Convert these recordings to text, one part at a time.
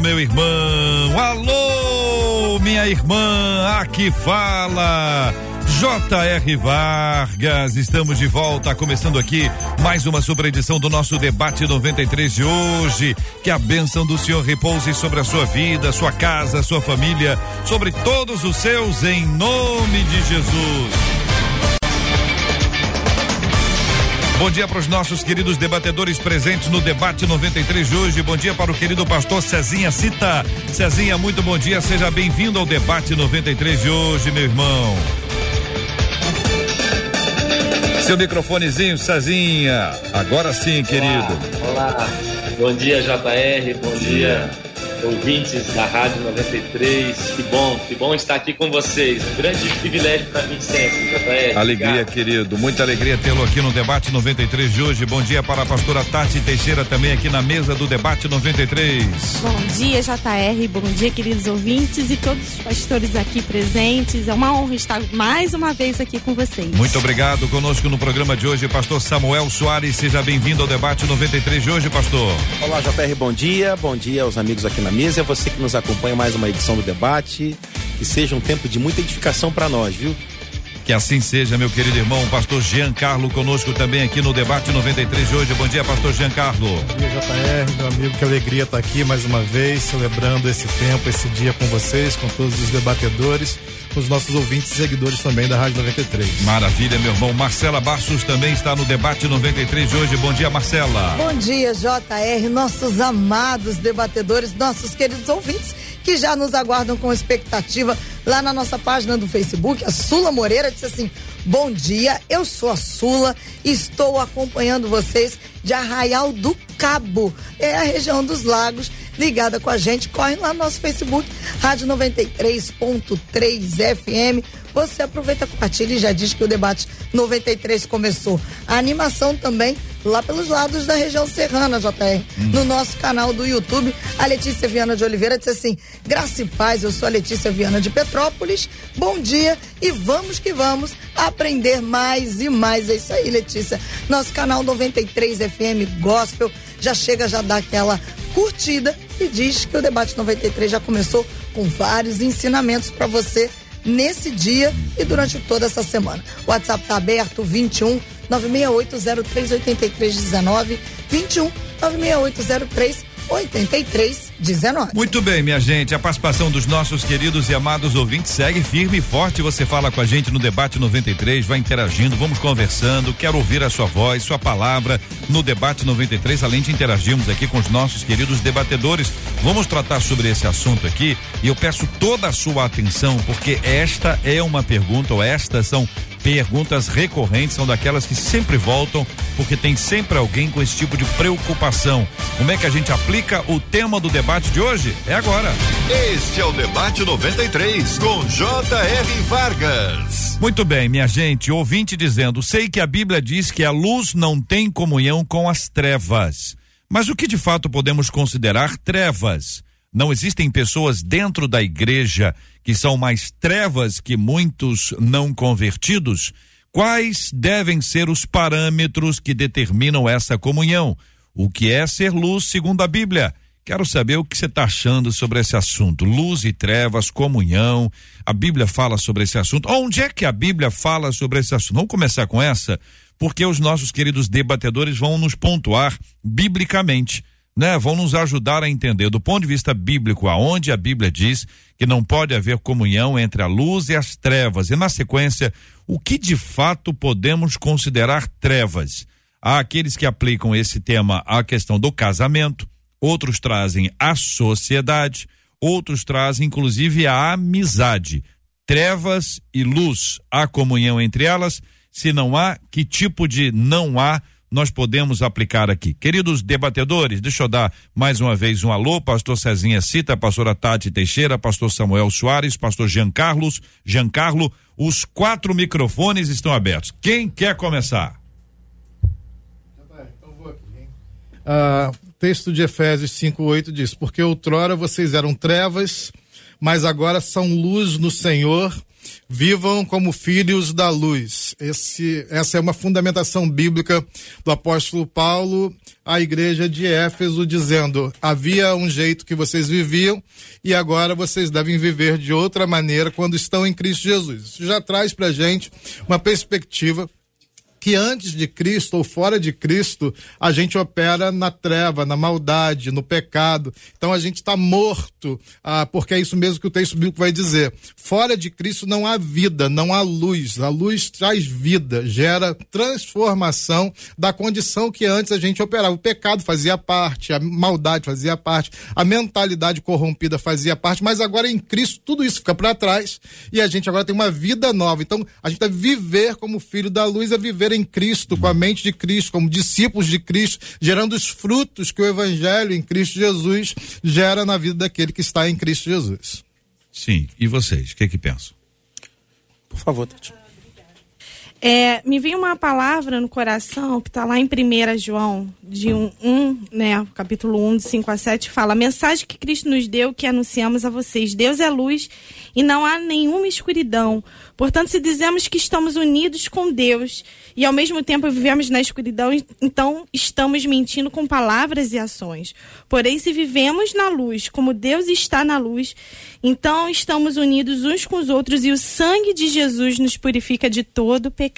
meu irmão. Alô, minha irmã. Aqui fala. J.R. Vargas, estamos de volta, começando aqui mais uma super edição do nosso debate 93 de hoje. Que a bênção do Senhor repouse sobre a sua vida, sua casa, sua família, sobre todos os seus, em nome de Jesus. Bom dia para os nossos queridos debatedores presentes no debate 93 de hoje. Bom dia para o querido pastor Cezinha Cita. Cezinha, muito bom dia. Seja bem-vindo ao debate 93 de hoje, meu irmão. Seu microfonezinho, Cezinha. Agora sim, querido. Olá, olá. bom dia, JR. Bom dia ouvintes da Rádio 93. Que bom, que bom estar aqui com vocês. Um grande privilégio para mim sempre, JR. Alegria, Obrigado. querido. Muita alegria tê-lo aqui no Debate 93 de hoje. Bom dia para a pastora Tati Teixeira também aqui na mesa do Debate 93. Bom dia, JR. Bom dia, queridos ouvintes e todos os pastores aqui presentes. É uma honra estar mais uma vez aqui com vocês. Muito obrigado. Conosco no programa de hoje, pastor Samuel Soares. Seja bem-vindo ao Debate 93 de hoje, pastor. Olá, JR. Bom dia. Bom dia aos amigos aqui na na mesa, é você que nos acompanha mais uma edição do debate. Que seja um tempo de muita edificação para nós, viu? Que assim seja, meu querido irmão, pastor Giancarlo conosco também aqui no debate 93 de hoje. Bom dia, pastor Giancarlo. Bom dia, JR, meu amigo, que alegria estar aqui mais uma vez, celebrando esse tempo, esse dia com vocês, com todos os debatedores, com os nossos ouvintes e seguidores também da Rádio 93. Maravilha, meu irmão. Marcela Bastos também está no debate 93 de hoje. Bom dia, Marcela. Bom dia, JR, nossos amados debatedores, nossos queridos ouvintes que já nos aguardam com expectativa lá na nossa página do Facebook. A Sula Moreira disse assim: Bom dia, eu sou a Sula, estou acompanhando vocês de Arraial do Cabo, é a região dos lagos, ligada com a gente. Corre lá no nosso Facebook, Rádio 93.3 FM. Você aproveita, compartilha e já diz que o debate 93 começou. A animação também lá pelos lados da região serrana, JR. Hum. No nosso canal do YouTube, a Letícia Viana de Oliveira disse assim: Graça e paz, eu sou a Letícia Viana de Petrópolis. Bom dia e vamos que vamos aprender mais e mais. É isso aí, Letícia. Nosso canal 93 FM Gospel já chega, já dá aquela curtida e diz que o debate 93 já começou com vários ensinamentos para você nesse dia e durante toda essa semana. O WhatsApp está aberto 21 968038319 21 96803 8319. Muito bem, minha gente. A participação dos nossos queridos e amados ouvintes segue firme e forte. Você fala com a gente no debate 93, vai interagindo, vamos conversando. Quero ouvir a sua voz, sua palavra no debate 93, além de interagirmos aqui com os nossos queridos debatedores. Vamos tratar sobre esse assunto aqui e eu peço toda a sua atenção, porque esta é uma pergunta, ou estas são perguntas recorrentes, são daquelas que sempre voltam, porque tem sempre alguém com esse tipo de preocupação. Como é que a gente aplica o tema do debate de hoje? É agora. Este é o debate 93 com J.R. Vargas. Muito bem, minha gente, ouvinte dizendo: sei que a Bíblia diz que a luz não tem comunhão com as trevas. Mas o que de fato podemos considerar trevas? Não existem pessoas dentro da igreja que são mais trevas que muitos não convertidos? Quais devem ser os parâmetros que determinam essa comunhão? O que é ser luz segundo a Bíblia? Quero saber o que você está achando sobre esse assunto. Luz e trevas, comunhão. A Bíblia fala sobre esse assunto. Onde é que a Bíblia fala sobre esse assunto? Vamos começar com essa, porque os nossos queridos debatedores vão nos pontuar biblicamente né, vão nos ajudar a entender do ponto de vista bíblico aonde a Bíblia diz que não pode haver comunhão entre a luz e as trevas. E na sequência, o que de fato podemos considerar trevas? Há aqueles que aplicam esse tema à questão do casamento, outros trazem a sociedade, outros trazem inclusive a amizade. Trevas e luz, há comunhão entre elas? Se não há, que tipo de não há nós podemos aplicar aqui? Queridos debatedores, deixa eu dar mais uma vez um alô, pastor Cezinha Cita, pastora Tati Teixeira, pastor Samuel Soares, pastor Jean Carlos, Giancarlo, os quatro microfones estão abertos. Quem quer começar? Ah, texto de Efésios 5:8 diz: Porque outrora vocês eram trevas, mas agora são luz no Senhor. Vivam como filhos da luz. Esse, essa é uma fundamentação bíblica do apóstolo Paulo à igreja de Éfeso, dizendo: havia um jeito que vocês viviam e agora vocês devem viver de outra maneira quando estão em Cristo Jesus. Isso já traz para gente uma perspectiva que antes de Cristo ou fora de Cristo, a gente opera na treva, na maldade, no pecado. Então a gente está morto, ah, porque é isso mesmo que o texto bíblico vai dizer. Fora de Cristo não há vida, não há luz. A luz traz vida, gera transformação da condição que antes a gente operava. O pecado fazia parte, a maldade fazia parte, a mentalidade corrompida fazia parte, mas agora em Cristo tudo isso fica para trás e a gente agora tem uma vida nova. Então a gente deve viver como filho da luz, é viver em Cristo, com a mente de Cristo, como discípulos de Cristo, gerando os frutos que o Evangelho em Cristo Jesus gera na vida daquele que está em Cristo Jesus. Sim, e vocês, o que que pensam? Por favor, Tati. É, me veio uma palavra no coração que está lá em 1 João, de 1, um, um, né, capítulo 1, de 5 a 7, fala: a mensagem que Cristo nos deu, que anunciamos a vocês. Deus é luz e não há nenhuma escuridão. Portanto, se dizemos que estamos unidos com Deus e ao mesmo tempo vivemos na escuridão, então estamos mentindo com palavras e ações. Porém, se vivemos na luz, como Deus está na luz, então estamos unidos uns com os outros e o sangue de Jesus nos purifica de todo pecado.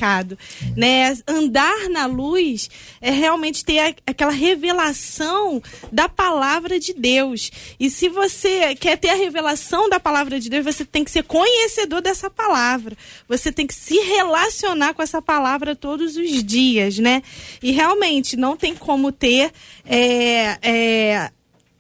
Né? Andar na luz é realmente ter a, aquela revelação da palavra de Deus. E se você quer ter a revelação da palavra de Deus, você tem que ser conhecedor dessa palavra. Você tem que se relacionar com essa palavra todos os dias, né? E realmente não tem como ter é, é,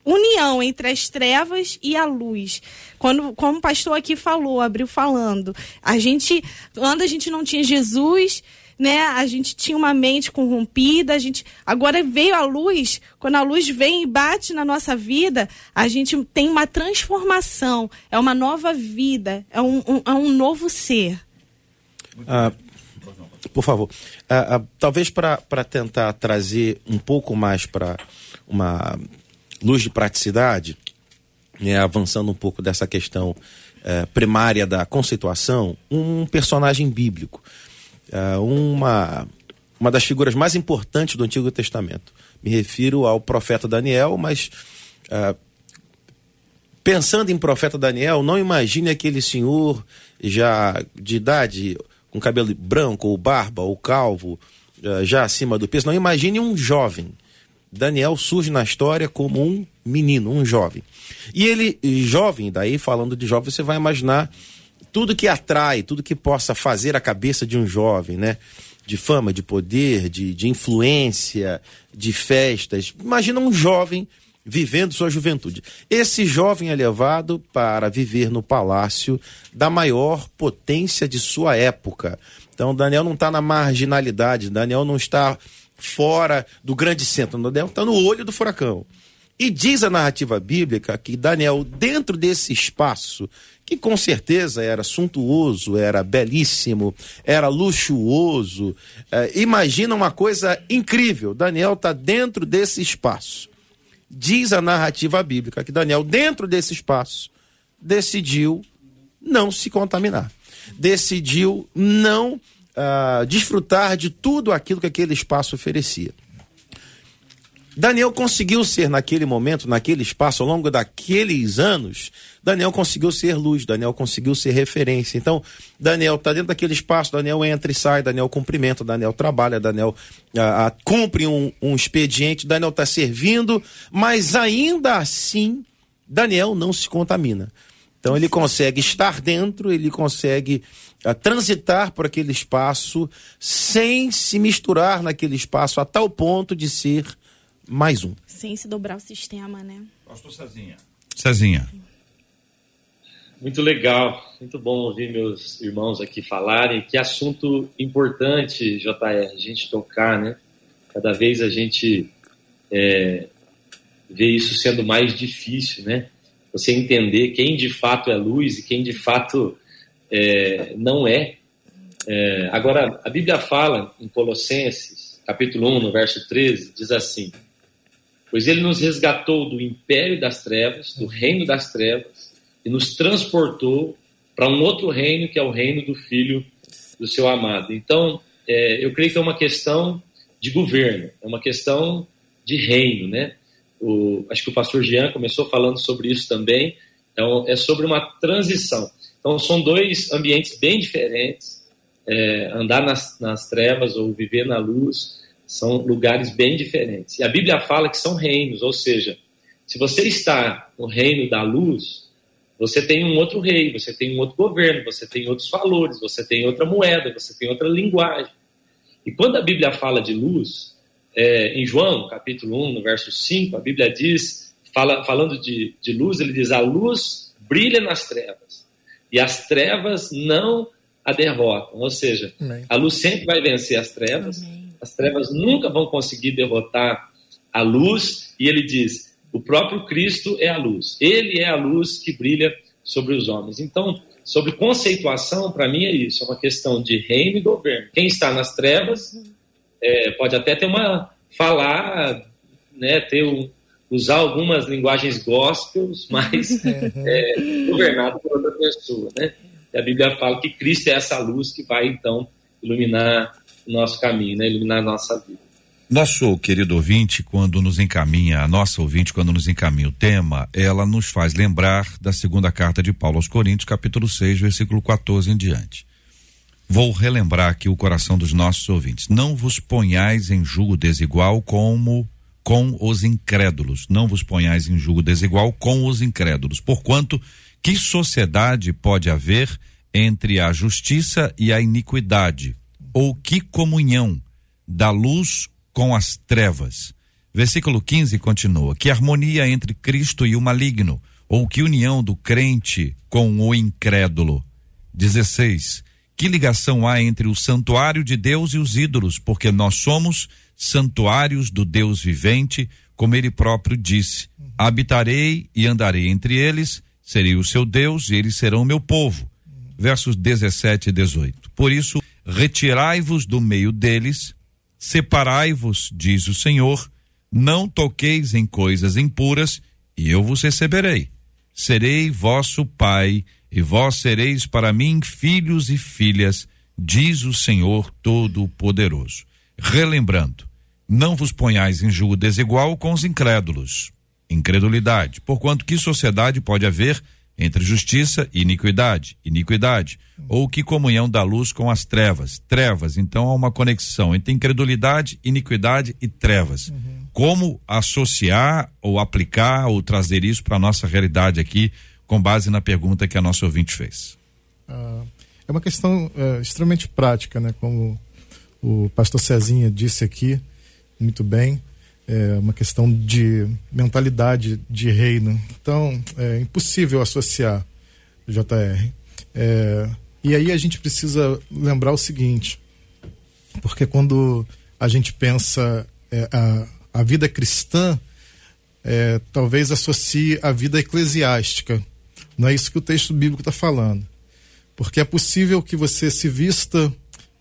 união entre as trevas e a luz. Quando, como o pastor aqui falou, abriu falando, a gente, quando a gente não tinha Jesus, né, a gente tinha uma mente corrompida, a gente agora veio a luz, quando a luz vem e bate na nossa vida, a gente tem uma transformação, é uma nova vida, é um, um, é um novo ser. Ah, por favor, ah, ah, talvez para tentar trazer um pouco mais para uma luz de praticidade, né, avançando um pouco dessa questão eh, primária da conceituação, um personagem bíblico, eh, uma, uma das figuras mais importantes do Antigo Testamento. Me refiro ao profeta Daniel, mas eh, pensando em profeta Daniel, não imagine aquele senhor já de idade, com cabelo branco, ou barba, ou calvo, já acima do peso. Não imagine um jovem. Daniel surge na história como um menino, um jovem. E ele, jovem, daí falando de jovem, você vai imaginar tudo que atrai, tudo que possa fazer a cabeça de um jovem, né? De fama, de poder, de, de influência, de festas. Imagina um jovem vivendo sua juventude. Esse jovem é levado para viver no palácio da maior potência de sua época. Então, Daniel não está na marginalidade, Daniel não está fora do grande centro, Daniel está no olho do furacão. E diz a narrativa bíblica que Daniel, dentro desse espaço, que com certeza era suntuoso, era belíssimo, era luxuoso, eh, imagina uma coisa incrível: Daniel está dentro desse espaço. Diz a narrativa bíblica que Daniel, dentro desse espaço, decidiu não se contaminar, decidiu não uh, desfrutar de tudo aquilo que aquele espaço oferecia. Daniel conseguiu ser, naquele momento, naquele espaço, ao longo daqueles anos, Daniel conseguiu ser luz, Daniel conseguiu ser referência. Então, Daniel está dentro daquele espaço, Daniel entra e sai, Daniel cumprimenta, Daniel trabalha, Daniel ah, ah, cumpre um, um expediente, Daniel está servindo, mas ainda assim, Daniel não se contamina. Então, ele consegue estar dentro, ele consegue ah, transitar por aquele espaço sem se misturar naquele espaço a tal ponto de ser mais um. Sem se dobrar o sistema, né? Pastor Cezinha. Cezinha. Muito legal, muito bom ouvir meus irmãos aqui falarem. Que assunto importante, JR, a gente tocar, né? Cada vez a gente é, vê isso sendo mais difícil, né? Você entender quem de fato é luz e quem de fato é, não é. é. Agora, a Bíblia fala em Colossenses, capítulo 1, no verso 13, diz assim: Pois ele nos resgatou do império das trevas, do reino das trevas, e nos transportou para um outro reino, que é o reino do Filho do seu amado. Então, é, eu creio que é uma questão de governo, é uma questão de reino, né? O, acho que o pastor Jean começou falando sobre isso também. Então, é sobre uma transição. Então, são dois ambientes bem diferentes. É, andar nas, nas trevas ou viver na luz são lugares bem diferentes. E a Bíblia fala que são reinos, ou seja, se você está no reino da luz, você tem um outro rei, você tem um outro governo, você tem outros valores, você tem outra moeda, você tem outra linguagem. E quando a Bíblia fala de luz, é, em João, capítulo 1, no verso 5, a Bíblia diz, fala, falando de, de luz, ele diz: a luz brilha nas trevas, e as trevas não a derrotam. Ou seja, Amém. a luz sempre vai vencer as trevas, Amém. As trevas nunca vão conseguir derrotar a luz, e ele diz: o próprio Cristo é a luz, ele é a luz que brilha sobre os homens. Então, sobre conceituação, para mim é isso, é uma questão de reino e governo. Quem está nas trevas é, pode até ter uma falar, né, ter um, usar algumas linguagens gospels, mas é, governado por outra pessoa, né? E a Bíblia fala que Cristo é essa luz que vai então iluminar o nosso caminho, né? Iluminar nossa vida. Nosso querido ouvinte, quando nos encaminha, a nossa ouvinte, quando nos encaminha o tema, ela nos faz lembrar da segunda carta de Paulo aos Coríntios, capítulo 6, versículo 14 em diante. Vou relembrar aqui o coração dos nossos ouvintes. Não vos ponhais em julgo desigual como com os incrédulos. Não vos ponhais em julgo desigual com os incrédulos. Porquanto, que sociedade pode haver entre a justiça e a iniquidade? Ou que comunhão da luz com as trevas. Versículo 15 continua: Que harmonia entre Cristo e o maligno, ou que união do crente com o incrédulo. 16. Que ligação há entre o santuário de Deus e os ídolos, porque nós somos santuários do Deus vivente, como ele próprio disse: Habitarei e andarei entre eles, serei o seu Deus e eles serão meu povo. Versos 17 e 18. Por isso, retirai-vos do meio deles Separai-vos, diz o Senhor, não toqueis em coisas impuras, e eu vos receberei. Serei vosso pai, e vós sereis para mim filhos e filhas, diz o Senhor Todo-Poderoso. Relembrando, não vos ponhais em julgo desigual com os incrédulos. Incredulidade, porquanto que sociedade pode haver entre justiça e iniquidade, iniquidade, ou que comunhão da luz com as trevas, trevas. Então há uma conexão entre incredulidade, iniquidade e trevas. Uhum. Como associar ou aplicar ou trazer isso para a nossa realidade aqui, com base na pergunta que a nossa ouvinte fez? Ah, é uma questão é, extremamente prática, né? Como o pastor Cezinha disse aqui, muito bem é uma questão de mentalidade de reino. Então, é impossível associar JR. É, e aí a gente precisa lembrar o seguinte, porque quando a gente pensa é, a, a vida cristã, é, talvez associe a vida eclesiástica. Não é isso que o texto bíblico está falando. Porque é possível que você se vista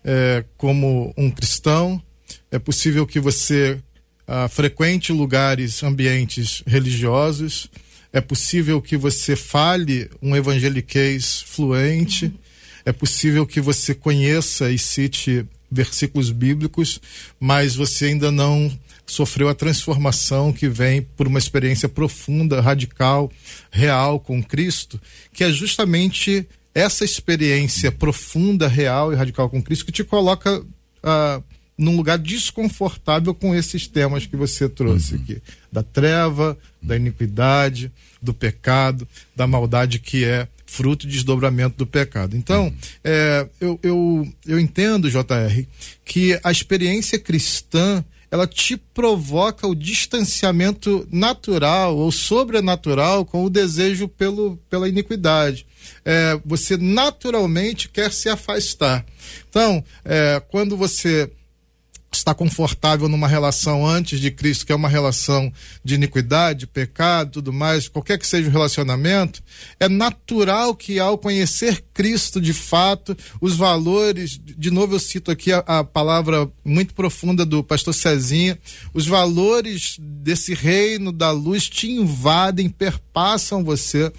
é, como um cristão, é possível que você uh, frequente lugares, ambientes religiosos. É possível que você fale um evangeliquez fluente. É possível que você conheça e cite versículos bíblicos, mas você ainda não sofreu a transformação que vem por uma experiência profunda, radical, real com Cristo, que é justamente essa experiência profunda, real e radical com Cristo que te coloca uh, num lugar desconfortável com esses temas que você trouxe uhum. aqui: da treva, da iniquidade, do pecado, da maldade que é fruto de desdobramento do pecado. Então, uhum. é, eu, eu, eu entendo, JR, que a experiência cristã ela te provoca o distanciamento natural ou sobrenatural com o desejo pelo, pela iniquidade. É, você naturalmente quer se afastar. Então, é, quando você está confortável numa relação antes de Cristo, que é uma relação de iniquidade, pecado, tudo mais, qualquer que seja o relacionamento, é natural que ao conhecer Cristo de fato, os valores, de novo eu cito aqui a, a palavra muito profunda do pastor Cezinha, os valores desse reino da luz te invadem, perpassam você,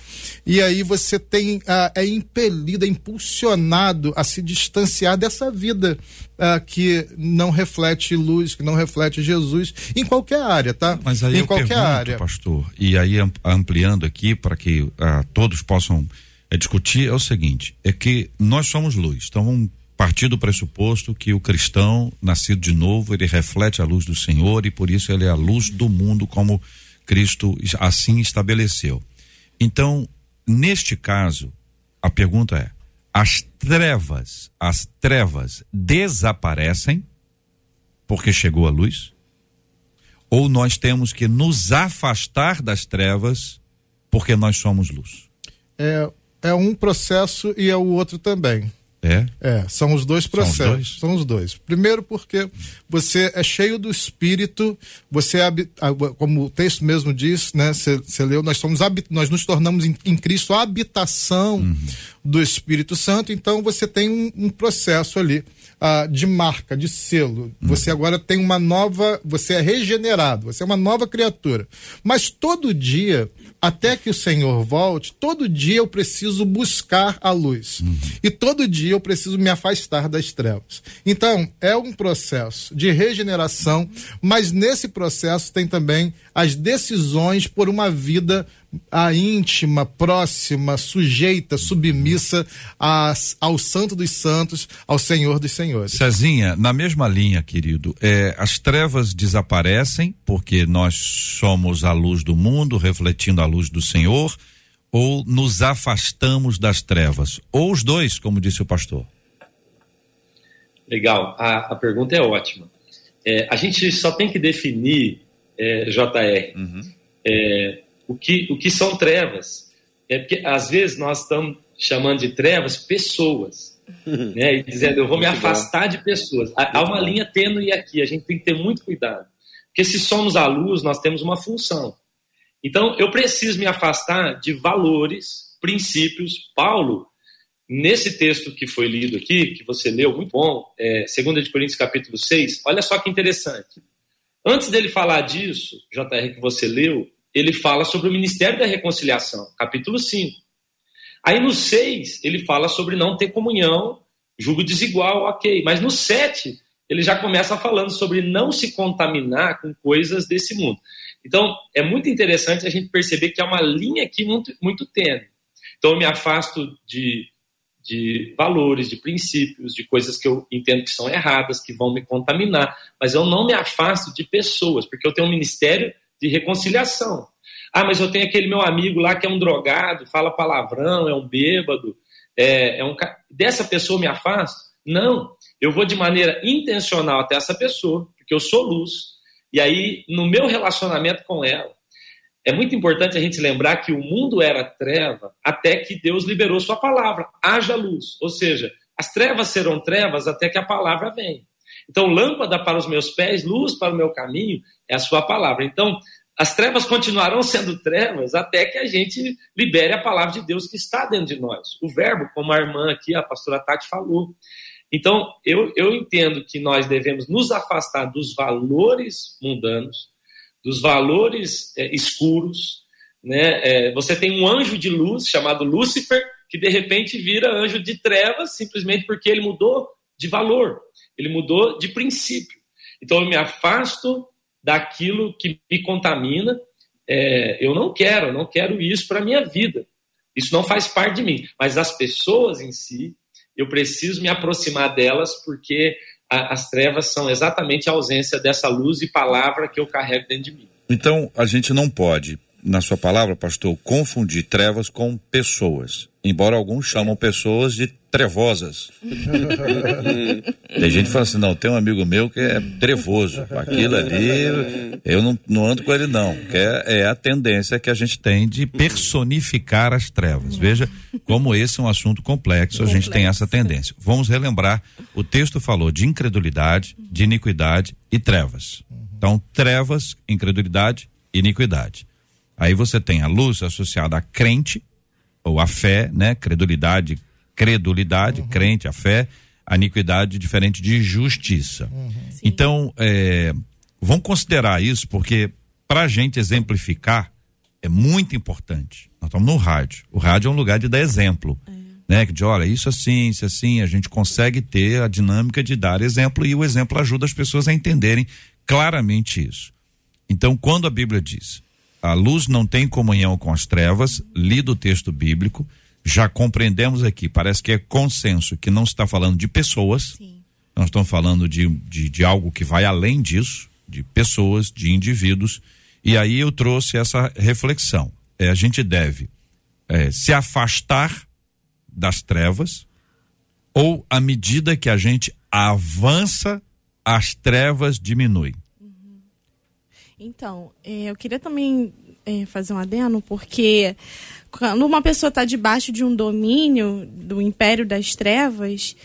e aí você tem, ah, é impelido, é impulsionado a se distanciar dessa vida uh, que não reflete luz, que não reflete Jesus, em qualquer área, tá? Mas aí em eu qualquer pergunto, área. pastor, e aí am- ampliando aqui para que uh, todos possam eh, discutir, é o seguinte: é que nós somos luz, então vamos partir do pressuposto que o cristão nascido de novo ele reflete a luz do Senhor e por isso ele é a luz do mundo como Cristo assim estabeleceu. Então, neste caso, a pergunta é: as trevas, as trevas desaparecem porque chegou a luz? Ou nós temos que nos afastar das trevas porque nós somos luz? É, é um processo e é o outro também. É? É, são os dois São os processos. dois? São os dois. Primeiro porque você é cheio do Espírito, você é ah, como o texto mesmo diz, né? Você leu, nós somos nós nos tornamos em, em Cristo a habitação Uhum. do Espírito Santo. Então você tem um, um processo ali ah, de marca, de selo. Uhum. Você agora tem uma nova, você é regenerado, você é uma nova criatura. Mas todo dia, até que o Senhor volte, todo dia eu preciso buscar a luz. E todo dia eu preciso me afastar das trevas. Então, é um processo de regeneração, mas nesse processo tem também as decisões por uma vida a íntima, próxima, sujeita, submissa às- ao Santo dos Santos, ao Senhor dos Senhores. Cezinha, na mesma linha, querido, é, as trevas desaparecem porque nós somos a luz do mundo, refletindo a luz do Senhor, ou nos afastamos das trevas? Ou os dois, como disse o pastor. Legal, a, a pergunta é ótima. É, a gente só tem que definir, é, JR, é, o, que, o que são trevas. É porque às vezes nós estamos chamando de trevas pessoas, né? E dizendo, eu vou me afastar de pessoas. Há, uma linha tênue aqui, a gente tem que ter muito cuidado. Porque se somos a luz, nós temos uma função. Então, eu preciso me afastar de valores, princípios. Paulo, nesse texto que foi lido aqui, que você leu, muito bom, é, 2 de Coríntios capítulo 6, olha só que interessante. Antes dele falar disso, JR, que você leu, ele fala sobre o ministério da reconciliação, capítulo 5. Aí no 6, ele fala sobre não ter comunhão, julgo desigual, ok. Mas no 7, ele já começa falando sobre não se contaminar com coisas desse mundo. Então, é muito interessante a gente perceber que há uma linha aqui muito, muito tênue. Então, eu me afasto de, de valores, de princípios, de coisas que eu entendo que são erradas, que vão me contaminar, mas eu não me afasto de pessoas, porque eu tenho um ministério de reconciliação. Ah, mas eu tenho aquele meu amigo lá que é um drogado, fala palavrão, é um bêbado, é, é um dessa pessoa me afasto? Não, eu vou de maneira intencional até essa pessoa, porque eu sou luz. E aí, no meu relacionamento com ela, é muito importante a gente lembrar que o mundo era treva até que Deus liberou sua palavra, haja luz. Ou seja, as trevas serão trevas até que a palavra venha. Então, lâmpada para os meus pés, luz para o meu caminho, é a sua palavra. Então, as trevas continuarão sendo trevas até que a gente libere a palavra de Deus que está dentro de nós. O verbo, como a irmã aqui, a pastora Tati falou. Então, eu, eu entendo que nós devemos nos afastar dos valores mundanos, dos valores é, escuros. Né? É, você tem um anjo de luz chamado Lúcifer, que de repente vira anjo de trevas, simplesmente porque ele mudou de valor, ele mudou de princípio. Então, eu me afasto daquilo que me contamina. É, eu não quero, eu não quero isso para a minha vida. Isso não faz parte de mim. Mas as pessoas em si, eu preciso me aproximar delas porque a, as trevas são exatamente a ausência dessa luz e palavra que eu carrego dentro de mim. Então, a gente não pode, na sua palavra, pastor, confundir trevas com pessoas. Embora alguns chamam pessoas de trevosas. tem gente que fala assim, não, tem um amigo meu que é trevoso. Aquilo ali, eu não, não ando com ele não. É, é a tendência que a gente tem de personificar as trevas. Veja como esse é um assunto complexo, a gente tem essa tendência. Vamos relembrar, o texto falou de incredulidade, de iniquidade e trevas. Então, trevas, incredulidade, iniquidade. Aí você tem a luz associada a crente, ou a fé, né? Credulidade, credulidade, uhum. crente, a fé, a iniquidade diferente de justiça. Uhum. Então, é, vamos considerar isso porque para a gente exemplificar é muito importante. Nós estamos no rádio. O rádio é um lugar de dar exemplo. É. Né? De olha, isso assim, isso assim, a gente consegue ter a dinâmica de dar exemplo e o exemplo ajuda as pessoas a entenderem claramente isso. Então, quando a Bíblia diz a luz não tem comunhão com as trevas, lido o texto bíblico, já compreendemos aqui, parece que é consenso que não está falando de pessoas, Sim. nós estamos falando de, de, de algo que vai além disso, de pessoas, de indivíduos, e aí eu trouxe essa reflexão. É, a gente deve é, se afastar das trevas, ou à medida que a gente avança, as trevas diminuem. Então, é, eu queria também é, fazer um adeno, porque quando uma pessoa está debaixo de um domínio do império das trevas,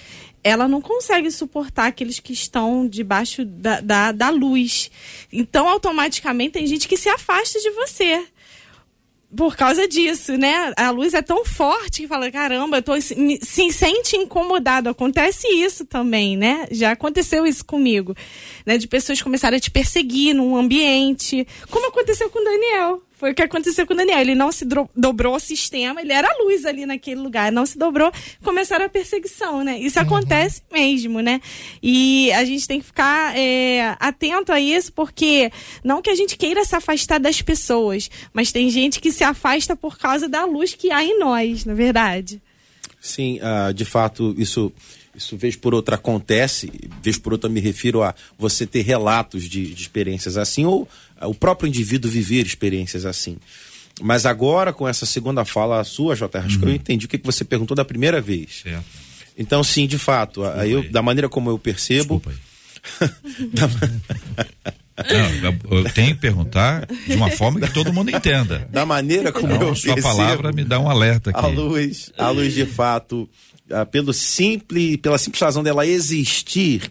ela não consegue suportar aqueles que estão debaixo da, da, da luz. Então, automaticamente, tem gente que se afasta de você por causa disso, né? A luz é tão forte que fala, caramba, eu tô me, se sente incomodado. Acontece isso também, né? Já aconteceu isso comigo, né? De pessoas começarem a te perseguir num ambiente, como aconteceu com o Daniel. Foi o que aconteceu com o Daniel. Ele não se dobrou ao sistema, ele era luz ali naquele lugar, não se dobrou, começaram a perseguição, né? Isso uhum. acontece mesmo, né? E a gente tem que ficar é, atento a isso, porque não que a gente queira se afastar das pessoas, mas tem gente que se afasta por causa da luz que há em nós, na é verdade. Sim, uh, de fato, isso isso vez por outra acontece, vez por outra me refiro a você ter relatos de, de experiências assim, ou o próprio indivíduo viver experiências assim. Mas agora, com essa segunda fala sua, J. Uhum. que eu uhum. entendi o que você perguntou da primeira vez. Certo. Então, sim, de fato, aí eu, da maneira como eu percebo. da... Não, eu tenho que perguntar de uma forma que todo mundo entenda. Da maneira como então, eu sua percebo. Sua palavra me dá um alerta aqui. A luz, a luz de fato, ah, pelo simples, pela simples razão dela existir,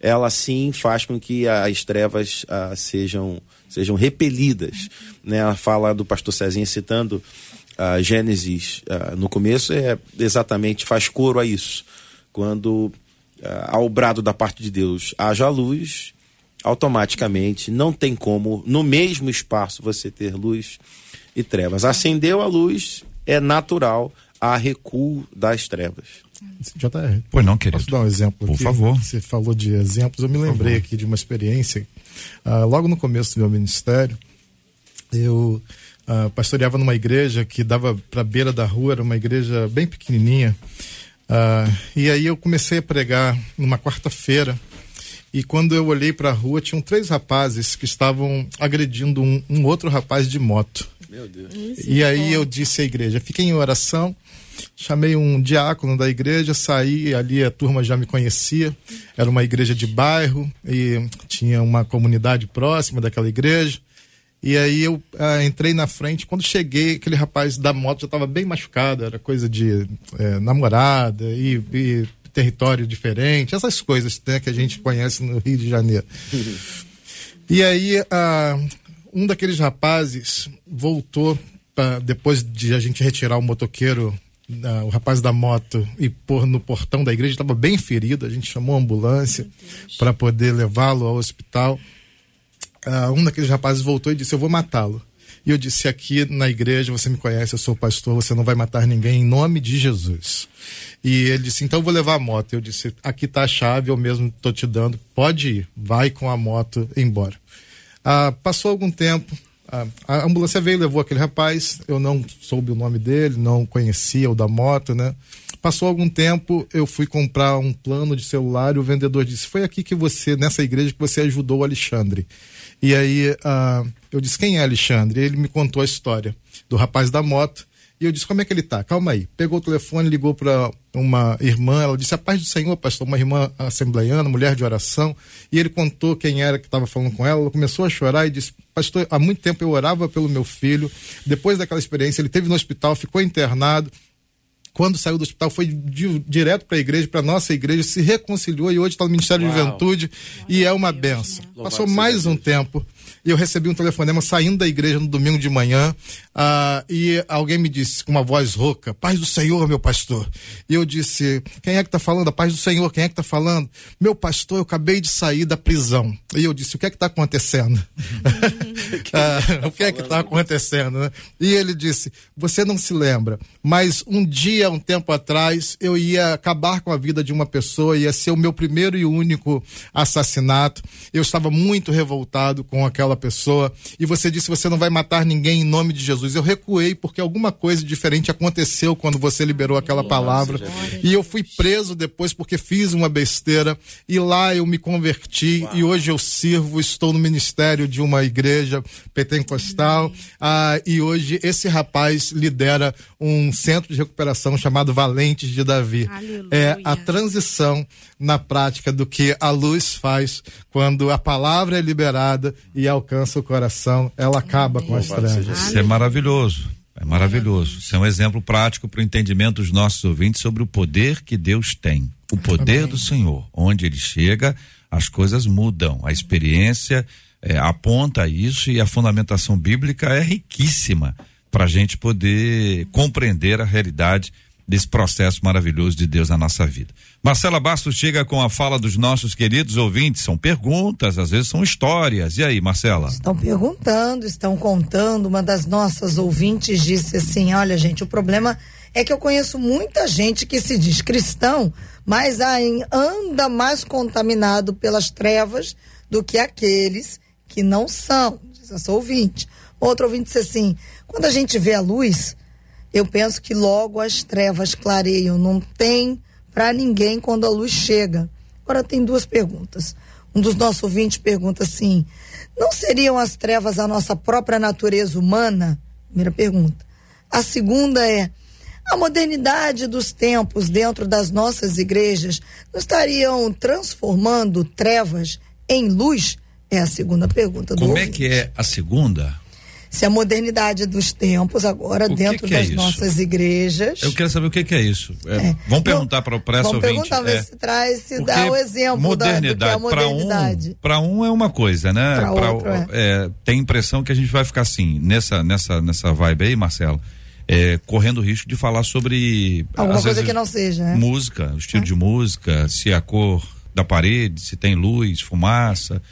ela sim faz com que as trevas ah, sejam sejam repelidas. Né? A fala do pastor Cezinha citando a Gênesis uh, no começo é exatamente faz coro a isso. Quando ao brado da parte de Deus haja luz, automaticamente não tem como no mesmo espaço você ter luz e trevas. Acendeu a luz, é natural a recuo das trevas. JR. Pois não, querido. Posso dar um exemplo Por aqui? favor. Você falou de exemplos, eu me lembrei aqui de uma experiência. Uh, logo no começo do meu ministério, eu uh, pastoreava numa igreja que dava para a beira da rua, era uma igreja bem pequenininha. Uh, e aí eu comecei a pregar numa quarta-feira. E quando eu olhei para a rua, tinham três rapazes que estavam agredindo um, um outro rapaz de moto. Meu Deus. E aí eu disse à igreja: fiquem em oração chamei um diácono da igreja, saí, ali a turma já me conhecia, era uma igreja de bairro e tinha uma comunidade próxima daquela igreja. E aí eu ah, entrei na frente, quando cheguei, aquele rapaz da moto já estava bem machucado, era coisa de é, namorada e, e, território diferente, essas coisas né, que a gente conhece no Rio de Janeiro. e aí ah, um daqueles rapazes voltou, pra, depois de a gente retirar o motoqueiro o rapaz da moto e pôr no portão da igreja, estava bem ferido. A gente chamou a ambulância para poder levá-lo ao hospital. Uh, um daqueles rapazes voltou e disse: Eu vou matá-lo. E eu disse: Aqui na igreja, você me conhece, eu sou pastor, você não vai matar ninguém em nome de Jesus. E ele disse: Então eu vou levar a moto. Eu disse: Aqui está a chave, eu mesmo estou te dando, pode ir, vai com a moto embora. Uh, passou algum tempo, a, a ambulância veio, levou aquele rapaz, eu não soube o nome dele, não conhecia o da moto, né? Passou algum tempo, eu fui comprar um plano de celular e o vendedor disse: Foi aqui que você, nessa igreja, que você ajudou o Alexandre. E aí uh, eu disse: Quem é Alexandre? E ele me contou a história do rapaz da moto E eu disse, como é que ele tá? Calma aí. Pegou o telefone, ligou para uma irmã, ela disse, a paz do Senhor, pastor, uma irmã assembleiana, mulher de oração, e ele contou quem era que estava falando com ela, ela começou a chorar e disse, pastor, há muito tempo eu orava pelo meu filho, depois daquela experiência, ele teve no hospital, ficou internado, quando saiu do hospital, foi di direto para a igreja, para nossa igreja, se reconciliou e hoje está no Ministério Uau. de Juventude e é uma benção. Passou mais um tempo e eu recebi um telefonema saindo da igreja no domingo de manhã uh, e alguém me disse com uma voz rouca, paz do Senhor, meu pastor. E eu disse, quem é que está falando? A paz do Senhor, quem é que está falando? Meu pastor, eu acabei de sair da prisão. E eu disse, o que é que está acontecendo? uh, o que é que está acontecendo? Né? E ele disse, você não se lembra, mas um dia, um tempo atrás, eu ia acabar com a vida de uma pessoa, ia ser o meu primeiro e único assassinato. Eu estava muito revoltado com aquela pessoa e você disse você não vai matar ninguém em nome de Jesus. Eu recuei porque alguma coisa diferente aconteceu quando você liberou aquela palavra e eu fui preso depois porque fiz uma besteira e lá eu me converti Uau. e hoje eu sirvo, estou no ministério de uma igreja pentecostal ah, e hoje esse rapaz lidera um centro de recuperação chamado Valentes de Davi. Aleluia. É a transição na prática do que a luz faz quando a palavra é liberada e alcança o coração, ela acaba com as trevas. Isso é maravilhoso. É maravilhoso. Isso é um exemplo prático para o entendimento dos nossos ouvintes sobre o poder que Deus tem. O poder Amém. do Senhor. Onde ele chega, as coisas mudam. A experiência é, aponta isso e a fundamentação bíblica é riquíssima para a gente poder compreender a realidade desse processo maravilhoso de Deus na nossa vida. Marcela Bastos chega com a fala dos nossos queridos ouvintes. São perguntas, às vezes são histórias. E aí, Marcela? Estão perguntando, estão contando. Uma das nossas ouvintes disse assim: Olha, gente, o problema é que eu conheço muita gente que se diz cristão, mas anda mais contaminado pelas trevas do que aqueles que não são. Diz essa ouvinte. Outro ouvinte disse assim: quando a gente vê a luz eu penso que logo as trevas clareiam. Não tem para ninguém quando a luz chega. Agora tem duas perguntas. Um dos nossos ouvintes pergunta assim: não seriam as trevas a nossa própria natureza humana? Primeira pergunta. A segunda é: a modernidade dos tempos dentro das nossas igrejas não estariam transformando trevas em luz? É a segunda pergunta. Como é que é a segunda? Se a modernidade dos tempos agora o dentro que que é das é nossas igrejas. Eu quero saber o que, que é isso. É, é. Vamos perguntar para essa vamos ouvinte. Perguntar, ver é. se traz, se Porque dá o exemplo modernidade, da, é modernidade. Para um, um é uma coisa, né? Para outro, é. é. Tem impressão que a gente vai ficar assim, nessa, nessa, nessa vibe aí, Marcelo. É, correndo o risco de falar sobre alguma coisa vezes, que não seja né? música, o estilo de música, se a cor da parede, se tem luz, fumaça.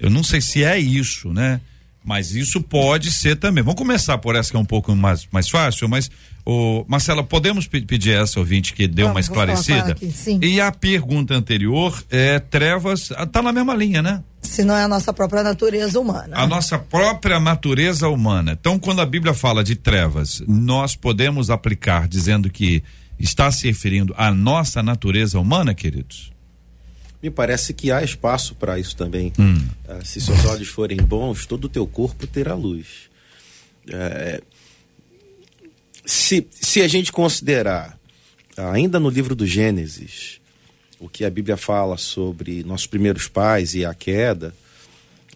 Eu não sei se é isso, né? Mas isso pode ser também. Vamos começar por essa que é um pouco mais, mais fácil, mas o Marcela, podemos pedir a essa ouvinte que deu Vamos, uma esclarecida? Aqui, e a pergunta anterior é trevas, ah, tá na mesma linha, né? Se não é a nossa própria natureza humana. A nossa própria natureza humana. Então, quando a Bíblia fala de trevas, nós podemos aplicar dizendo que está se referindo à nossa natureza humana, queridos? Me parece que há espaço para isso também. Hum. Uh, se seus olhos forem bons, todo o teu corpo terá luz. Uh, se, se a gente considerar, ainda no livro do Gênesis, o que a Bíblia fala sobre nossos primeiros pais e a queda,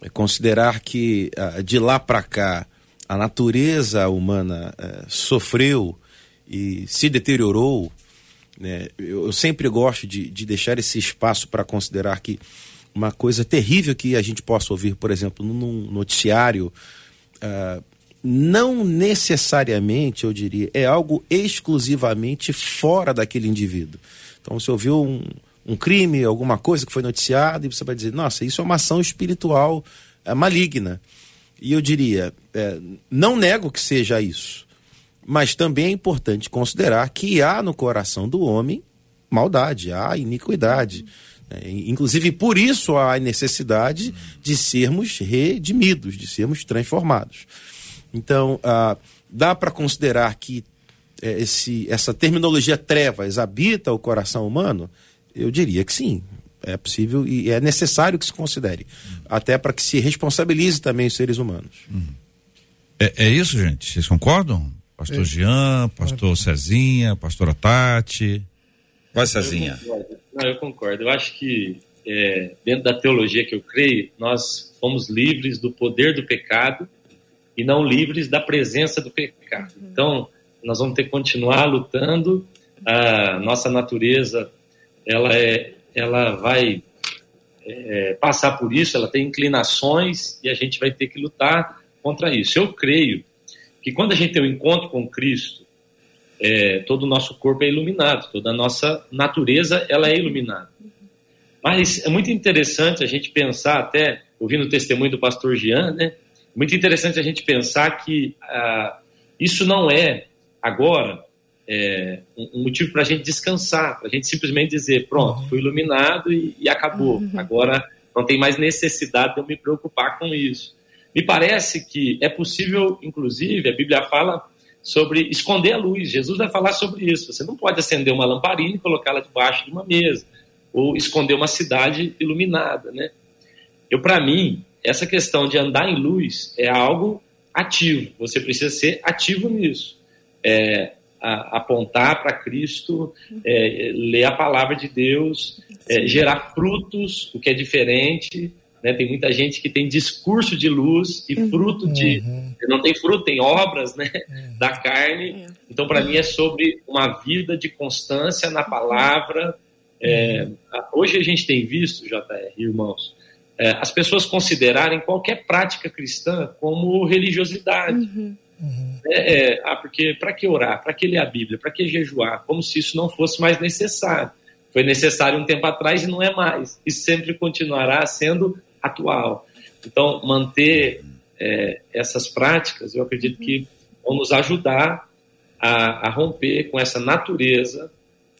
é considerar que uh, de lá para cá a natureza humana eh, sofreu e se deteriorou né? Eu, eu sempre gosto de, de deixar esse espaço para considerar que uma coisa terrível que a gente possa ouvir, por exemplo, num noticiário, uh, não necessariamente, eu diria, é algo exclusivamente fora daquele indivíduo. Então, você ouviu um, um crime, alguma coisa que foi noticiada, e você vai dizer, nossa, isso é uma ação espiritual é, maligna. E eu diria, é, não nego que seja isso. Mas também é importante considerar que há no coração do homem maldade, há iniquidade. Né? Inclusive, por isso há necessidade de sermos redimidos, de sermos transformados. Então, ah, dá para considerar que é, esse, essa terminologia trevas habita o coração humano? Eu diria que sim. É possível e é necessário que se considere. Até para que se responsabilize também os seres humanos. É, é isso, gente? Vocês concordam? Pastor Jean, pastor Cezinha, pastora Tati. Vai, Cezinha. Eu concordo. Não, eu concordo. Eu acho que é, dentro da teologia que eu creio, nós fomos livres do poder do pecado e não livres da presença do pecado. Então, nós vamos ter que continuar lutando. A nossa natureza, ela é, ela vai é, passar por isso, ela tem inclinações e a gente vai ter que lutar contra isso. Eu creio que quando a gente tem um encontro com Cristo, é, todo o nosso corpo é iluminado, toda a nossa natureza ela é iluminada. Mas é muito interessante a gente pensar, até ouvindo o testemunho do pastor Jean, né? Muito interessante a gente pensar que ah, isso não é agora é, um motivo para a gente descansar, para a gente simplesmente dizer, pronto, fui iluminado e, e acabou. Uhum. Agora não tem mais necessidade de eu me preocupar com isso. Me parece que é possível, inclusive, a Bíblia fala sobre esconder a luz. Jesus vai falar sobre isso. Você não pode acender uma lamparina e colocá-la debaixo de uma mesa ou esconder uma cidade iluminada, né? Eu, para mim, essa questão de andar em luz é algo ativo. Você precisa ser ativo nisso. É, a, apontar para Cristo, é, ler a palavra de Deus, é, gerar frutos, o que é diferente. Né? Tem muita gente que tem discurso de luz e uhum. fruto de. Uhum. Não tem fruto, tem obras né? Uhum. da carne. Então, para mim, é sobre uma vida de constância na palavra é, hoje a gente tem visto, JR, irmãos, é, as pessoas considerarem qualquer prática cristã como religiosidade. Uhum. Uhum. É, é ah, porque para que orar? Para que ler a Bíblia? Para que jejuar? Como se isso não fosse mais necessário. Foi necessário um tempo atrás e não é mais. E sempre continuará sendo atual. Então, manter é, essas práticas, eu acredito que vão nos ajudar a, a romper com essa natureza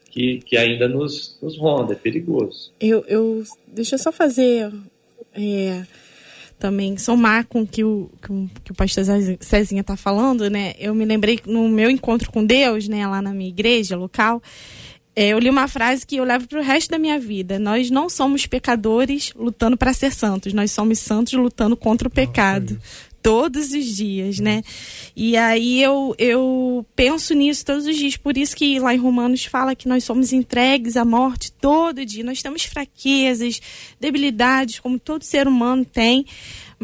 que, que ainda nos, nos ronda, é perigoso. Eu, eu, deixa eu só fazer é, também somar com o, que o, que o pastor Cezinha está falando, né? Eu me lembrei no meu encontro com Deus, né, lá na minha igreja local, eu li uma frase que eu levo para o resto da minha vida. Nós não somos pecadores lutando para ser santos, nós somos santos lutando contra o pecado todos os dias, né? E aí eu, eu penso nisso todos os dias. Por isso que lá em Romanos fala que nós somos entregues à morte todo dia. Nós temos fraquezas, debilidades, como todo ser humano tem.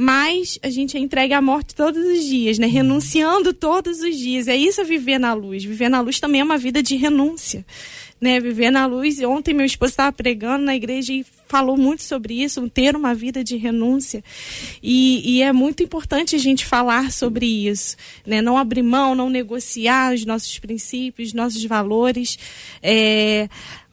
Mas a gente é entregue à morte todos os dias, né? Renunciando todos os dias. É isso viver na luz. Viver na luz também é uma vida de renúncia né, viver na luz. E ontem meu esposo estava pregando na igreja e falou muito sobre isso, ter uma vida de renúncia. E, e, é muito importante a gente falar sobre isso, né? Não abrir mão, não negociar os nossos princípios, nossos valores. É,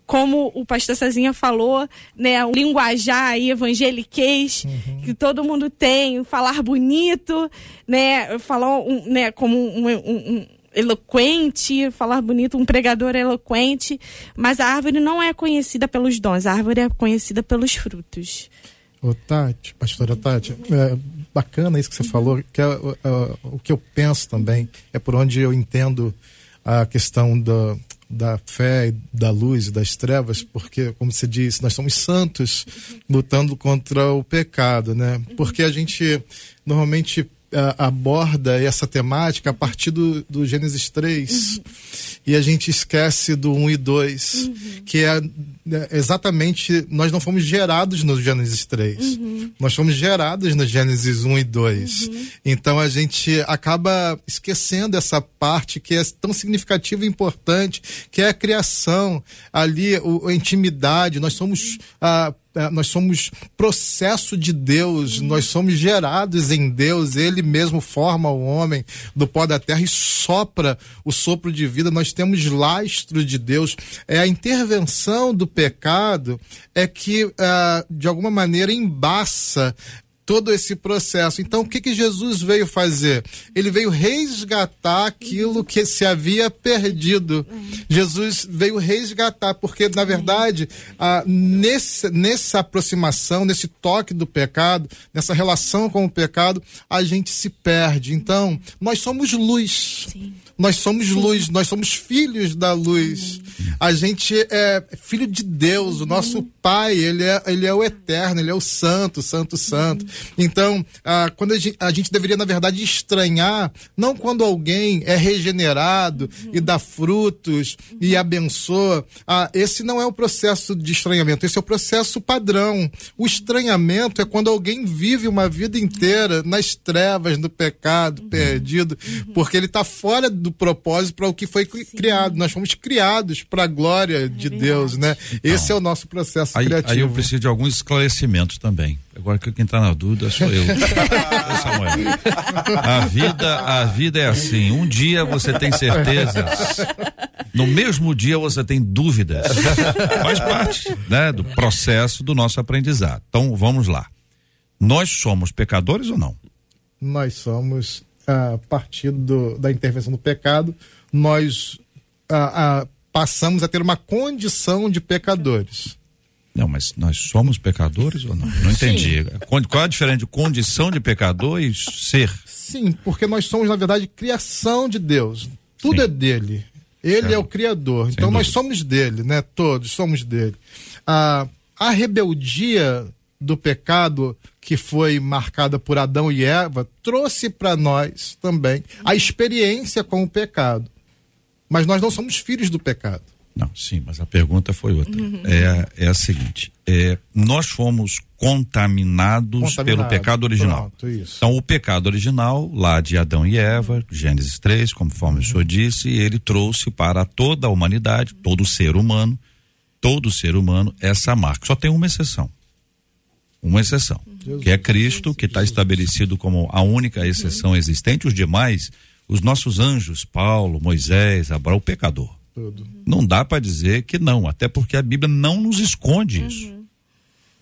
como o pastor Cezinha falou, né, o linguajar aí, evangeliquez, uhum. que todo mundo tem, falar bonito, né, falar um, né, como um, um, eloquente, falar bonito, um pregador eloquente, mas a árvore não é conhecida pelos dons, a árvore é conhecida pelos frutos. Ô Tati, pastora Tati, é bacana isso que você falou, que é, é, o que eu penso também, é por onde eu entendo a questão da, da fé, da luz e das trevas, porque, como você disse, nós somos santos lutando contra o pecado, né? Porque a gente normalmente aborda essa temática a partir do, do Gênesis 3 uhum. e a gente esquece do 1 e 2, uhum. que é, é exatamente nós não fomos gerados no Gênesis 3. Uhum. Nós fomos gerados no Gênesis 1 e 2. Uhum. Então a gente acaba esquecendo essa parte que é tão significativa e importante, que é a criação ali, o, a intimidade. Nós somos ah, nós somos processo de Deus, nós somos gerados em Deus, Ele mesmo forma o homem do pó da terra e sopra o sopro de vida, nós temos lastro de Deus. É a intervenção do pecado é que, uh, de alguma maneira, embaça todo esse processo. Então, o que, que Jesus veio fazer? Ele veio resgatar aquilo que se havia perdido. Jesus veio resgatar, porque, na verdade, ah, nesse, nessa aproximação, nesse toque do pecado, nessa relação com o pecado, a gente se perde. Então, nós somos luz. Sim. Nós somos luz, nós somos filhos da luz. A gente é filho de Deus, o nosso Pai, ele é, ele é o eterno, ele é o santo, santo, santo. Então, ah, quando a gente, a gente deveria, na verdade, estranhar, não quando alguém é regenerado e dá frutos e abençoa. Ah, esse não é o processo de estranhamento, esse é o processo padrão. O estranhamento é quando alguém vive uma vida inteira nas trevas, no pecado, perdido, porque ele está fora do propósito para o que foi criado. Nós fomos criados para a glória de Deus, né? Esse é o nosso processo Aí, criativo. aí eu preciso de alguns esclarecimentos também. Agora que quem está na dúvida sou eu. A vida, a vida é assim. Um dia você tem certezas. No mesmo dia você tem dúvidas. Faz parte, né, do processo do nosso aprendizado. Então, vamos lá. Nós somos pecadores ou não? nós somos a partir do- da intervenção do pecado, nós ah, ah, passamos a ter uma condição de pecadores. Não, mas nós somos pecadores ou não? Não entendi. Con- Qual a diferença de condição de pecador e ser? Sim, porque nós somos, na verdade, criação de Deus. Tudo Sim. é dele. Ele Certo. é o Criador. Então nós dúvida. somos dele, né? Todos somos dele. Ah, a rebeldia do pecado que foi marcada por Adão e Eva trouxe para nós também a experiência com o pecado. Mas nós não somos filhos do pecado. Não, sim, mas a pergunta foi outra. É, é a seguinte: é, nós fomos contaminados, pelo Contaminado. pecado original. Pronto. Então, o pecado original, lá de Adão e Eva, Gênesis 3, conforme o senhor disse, ele trouxe para toda a humanidade, todo ser humano, todo ser humano, essa marca. Só tem uma exceção. Uma exceção, que é Cristo, que está estabelecido como a única exceção existente. Os demais, os nossos anjos, Paulo, Moisés, Abraão, o pecador. Não dá para dizer que não, até porque a Bíblia não nos esconde isso.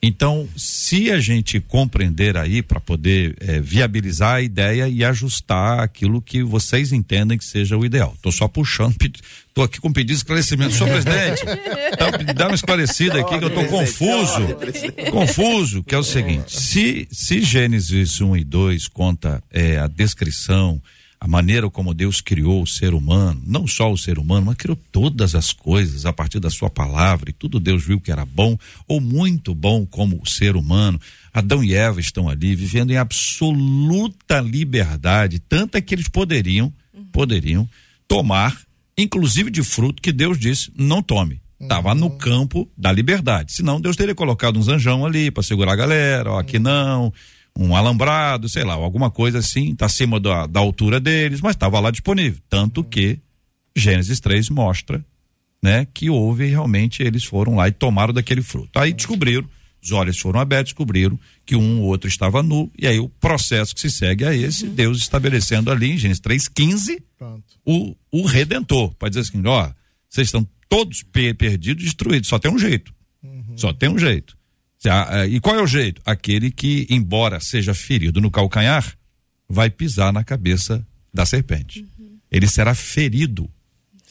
Então, se a gente compreender aí para poder eh, viabilizar a ideia e ajustar aquilo que vocês entendem que seja o ideal. Estou só puxando, estou aqui com pedido de esclarecimento. Senhor presidente, dá, dá uma esclarecida aqui que eu estou confuso. Confuso, que é o seguinte: se, se Gênesis 1 e 2 conta eh, a descrição, a maneira como Deus criou o ser humano, não só o ser humano, mas criou todas as coisas a partir da sua palavra, e tudo Deus viu que era bom ou muito bom como o ser humano. Adão e Eva estão ali vivendo em absoluta liberdade, tanto é que eles poderiam, poderiam tomar, inclusive de fruto que Deus disse, não tome. Estava no campo da liberdade. Senão Deus teria colocado uns anjão ali para segurar a galera, ó, aqui não, um alambrado, sei lá, alguma coisa assim, tá acima da, da altura deles, mas estava lá disponível. Tanto que Gênesis 3 mostra, né, que houve realmente eles foram lá e tomaram daquele fruto. Aí descobriram, os olhos foram abertos, descobriram que um ou outro estava nu, e aí o processo que se segue é esse, Deus estabelecendo ali em Gênesis 3:15 Pronto. o, o redentor, para dizer assim, ó, vocês estão todos pe- perdidos, destruídos, só tem um jeito. Só tem um jeito. A- a- E qual é o jeito? Aquele que, embora seja ferido no calcanhar, vai pisar na cabeça da serpente. Ele será ferido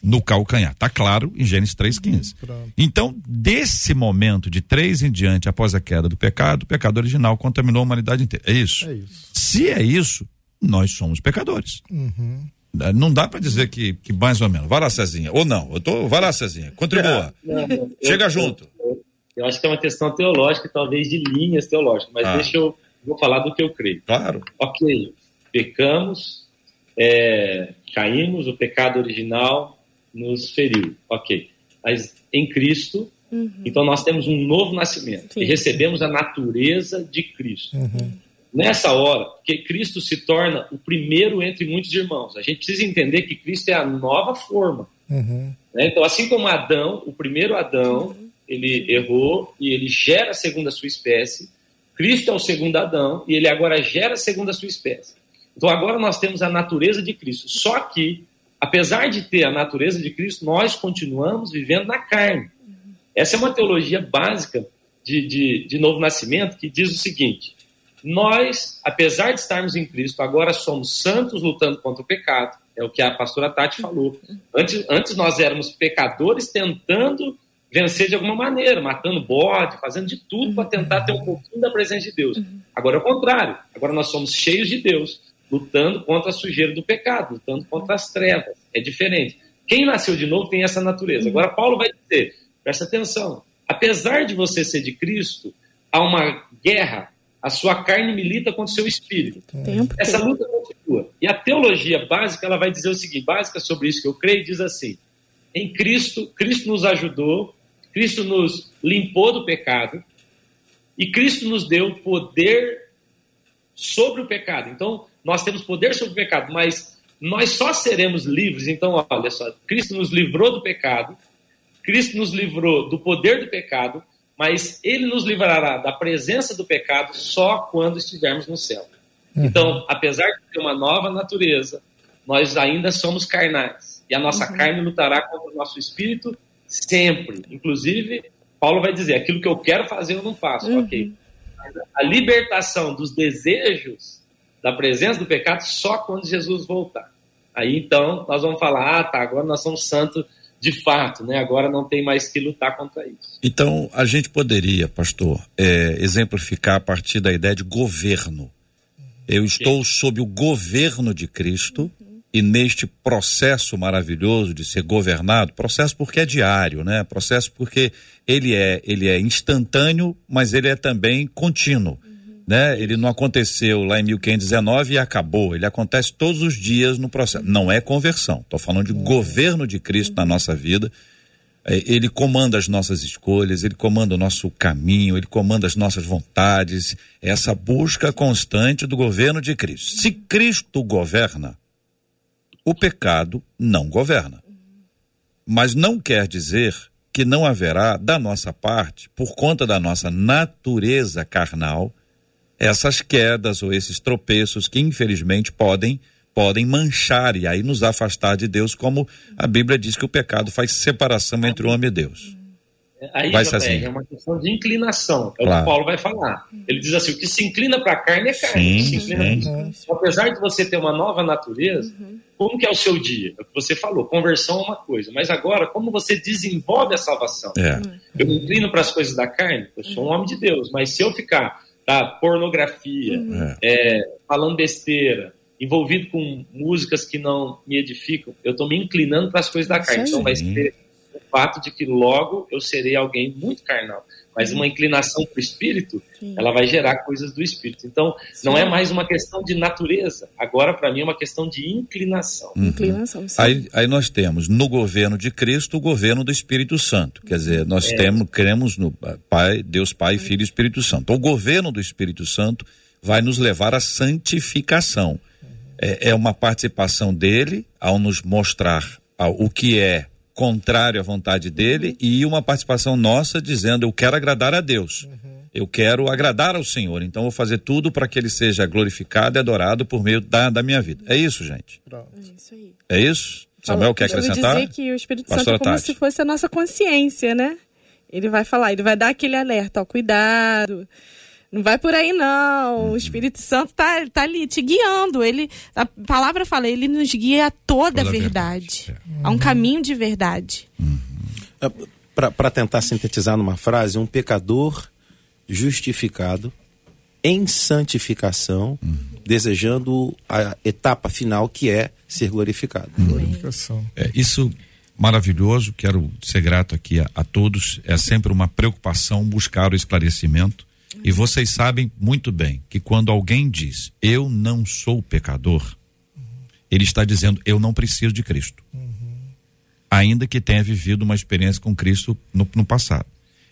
no calcanhar. Tá claro em Gênesis 3:15. Pronto. Então, desse momento de três em diante, após a queda do pecado, o pecado original contaminou a humanidade inteira. É isso? É isso. Se é isso, nós somos pecadores. Uhum. Não dá para dizer que, que mais ou menos. Vai lá, Cezinha. Ou não. Eu tô, vai lá, Cezinha. Contribua. Não, não, Chega eu- junto. Eu, eu acho que é uma questão teológica, talvez de linhas teológicas, mas Ah. deixa eu vou falar do que eu creio. Claro. Ok, pecamos, é, caímos, o pecado original nos feriu. Ok, mas em Cristo, então nós temos um novo nascimento Sim. e recebemos a natureza de Cristo. Uhum. Nessa hora, que Cristo se torna o primeiro entre muitos irmãos, a gente precisa entender que Cristo é a nova forma. Uhum. né? Então, assim como Adão, o primeiro Adão, ele errou e ele gera segundo a sua espécie, Cristo é o segundo Adão e ele agora gera segundo a sua espécie. Então, agora nós temos a natureza de Cristo. Só que, apesar de ter a natureza de Cristo, nós continuamos vivendo na carne. Essa é uma teologia básica de, de, de novo nascimento que diz o seguinte: nós, apesar de estarmos em Cristo, agora somos santos lutando contra o pecado. É o que a pastora Tati falou. Antes, antes nós éramos pecadores tentando vencer de alguma maneira, matando bode, fazendo de tudo para tentar ter um pouquinho da presença de Deus. Agora é o contrário. Agora nós somos cheios de Deus, lutando contra a sujeira do pecado, lutando contra as trevas. É diferente. Quem nasceu de novo tem essa natureza. Agora Paulo vai dizer, presta atenção, apesar de você ser de Cristo, há uma guerra, a sua carne milita contra o seu espírito. Tempo Essa luta continua. E a teologia básica, ela vai dizer o seguinte, básica sobre isso que eu creio, diz assim: em Cristo, Cristo nos ajudou, Cristo nos limpou do pecado e Cristo nos deu poder sobre o pecado. Então, nós temos poder sobre o pecado, mas nós só seremos livres. Então, olha só, Cristo nos livrou do pecado, Cristo nos livrou do poder do pecado, mas ele nos livrará da presença do pecado só quando estivermos no céu. Então, apesar de ter uma nova natureza, nós ainda somos carnais. E a nossa carne lutará contra o nosso espírito sempre. Inclusive, Paulo vai dizer: aquilo que eu quero fazer eu não faço. Ok. Mas A libertação dos desejos da presença do pecado só quando Jesus voltar. Aí então nós vamos falar: ah, tá, agora nós somos santos de fato, né? Agora não tem mais que lutar contra isso. Então, a gente poderia, pastor, é, exemplificar a partir da ideia de governo. Eu estou sob o governo de Cristo e neste processo maravilhoso de ser governado, processo porque é diário, né? Processo porque ele é, ele é instantâneo, mas ele é também contínuo. Né? Ele não aconteceu lá em 1519 e acabou. Ele acontece todos os dias no processo. Não é conversão. Estou falando de governo de Cristo na nossa vida. É, Ele comanda as nossas escolhas, ele comanda o nosso caminho, ele comanda as nossas vontades. Essa busca constante do governo de Cristo. Se Cristo governa, o pecado não governa. Mas não quer dizer que não haverá da nossa parte, por conta da nossa natureza carnal, essas quedas ou esses tropeços que infelizmente podem podem manchar e aí nos afastar de Deus, como a Bíblia diz que o pecado faz separação entre o homem e Deus. Aí Vai ser assim. é uma questão de inclinação. É o Claro. que Paulo vai falar. Ele diz assim: o que se inclina para a carne é carne. Sim, o sim. Então, apesar de você ter uma nova natureza, como que é o seu dia? É o que você falou, conversão é uma coisa. Mas agora, como você desenvolve a salvação? É. Eu me inclino para as coisas da carne, eu sou um homem de Deus, mas se eu ficar tá, pornografia, é, falando besteira, envolvido com músicas que não me edificam, eu estou me inclinando para as coisas da carne. Então vai ser o fato de que logo eu serei alguém muito carnal. Mas uma inclinação para o espírito, ela vai gerar coisas do espírito. Então, não é mais uma questão de natureza. Agora, para mim, é uma questão de inclinação. Inclinação. sim. Aí, aí nós temos no governo de Cristo o governo do Espírito Santo. Quer dizer, nós temos, cremos no Pai, Deus Pai, Filho e Espírito Santo. O governo do Espírito Santo vai nos levar à santificação. É, é uma participação dele ao nos mostrar o que é contrário à vontade dele e uma participação nossa dizendo eu quero agradar a Deus. Eu quero agradar ao Senhor, então vou fazer tudo para que ele seja glorificado e adorado por meio da, da minha vida. É isso, gente. Isso aí. É isso? Samuel quer Eu acrescentar? dizer que o Espírito Santo é como Tati. se fosse a nossa consciência, né? Ele vai falar, ele vai dar aquele alerta, ó, cuidado. Não vai por aí, não. Uhum. O Espírito Santo tá, tá ali te guiando. Ele, a palavra fala, ele nos guia a toda, Toda a verdade. verdade, A um caminho de verdade. Para tentar sintetizar numa frase, um pecador justificado em santificação, desejando a etapa final que é ser glorificado. Glorificação. É, isso maravilhoso, quero ser grato aqui a, a todos. É sempre uma preocupação buscar o esclarecimento. E vocês sabem muito bem que quando alguém diz eu não sou pecador, ele está dizendo eu não preciso de Cristo. Ainda que tenha vivido uma experiência com Cristo no, no passado.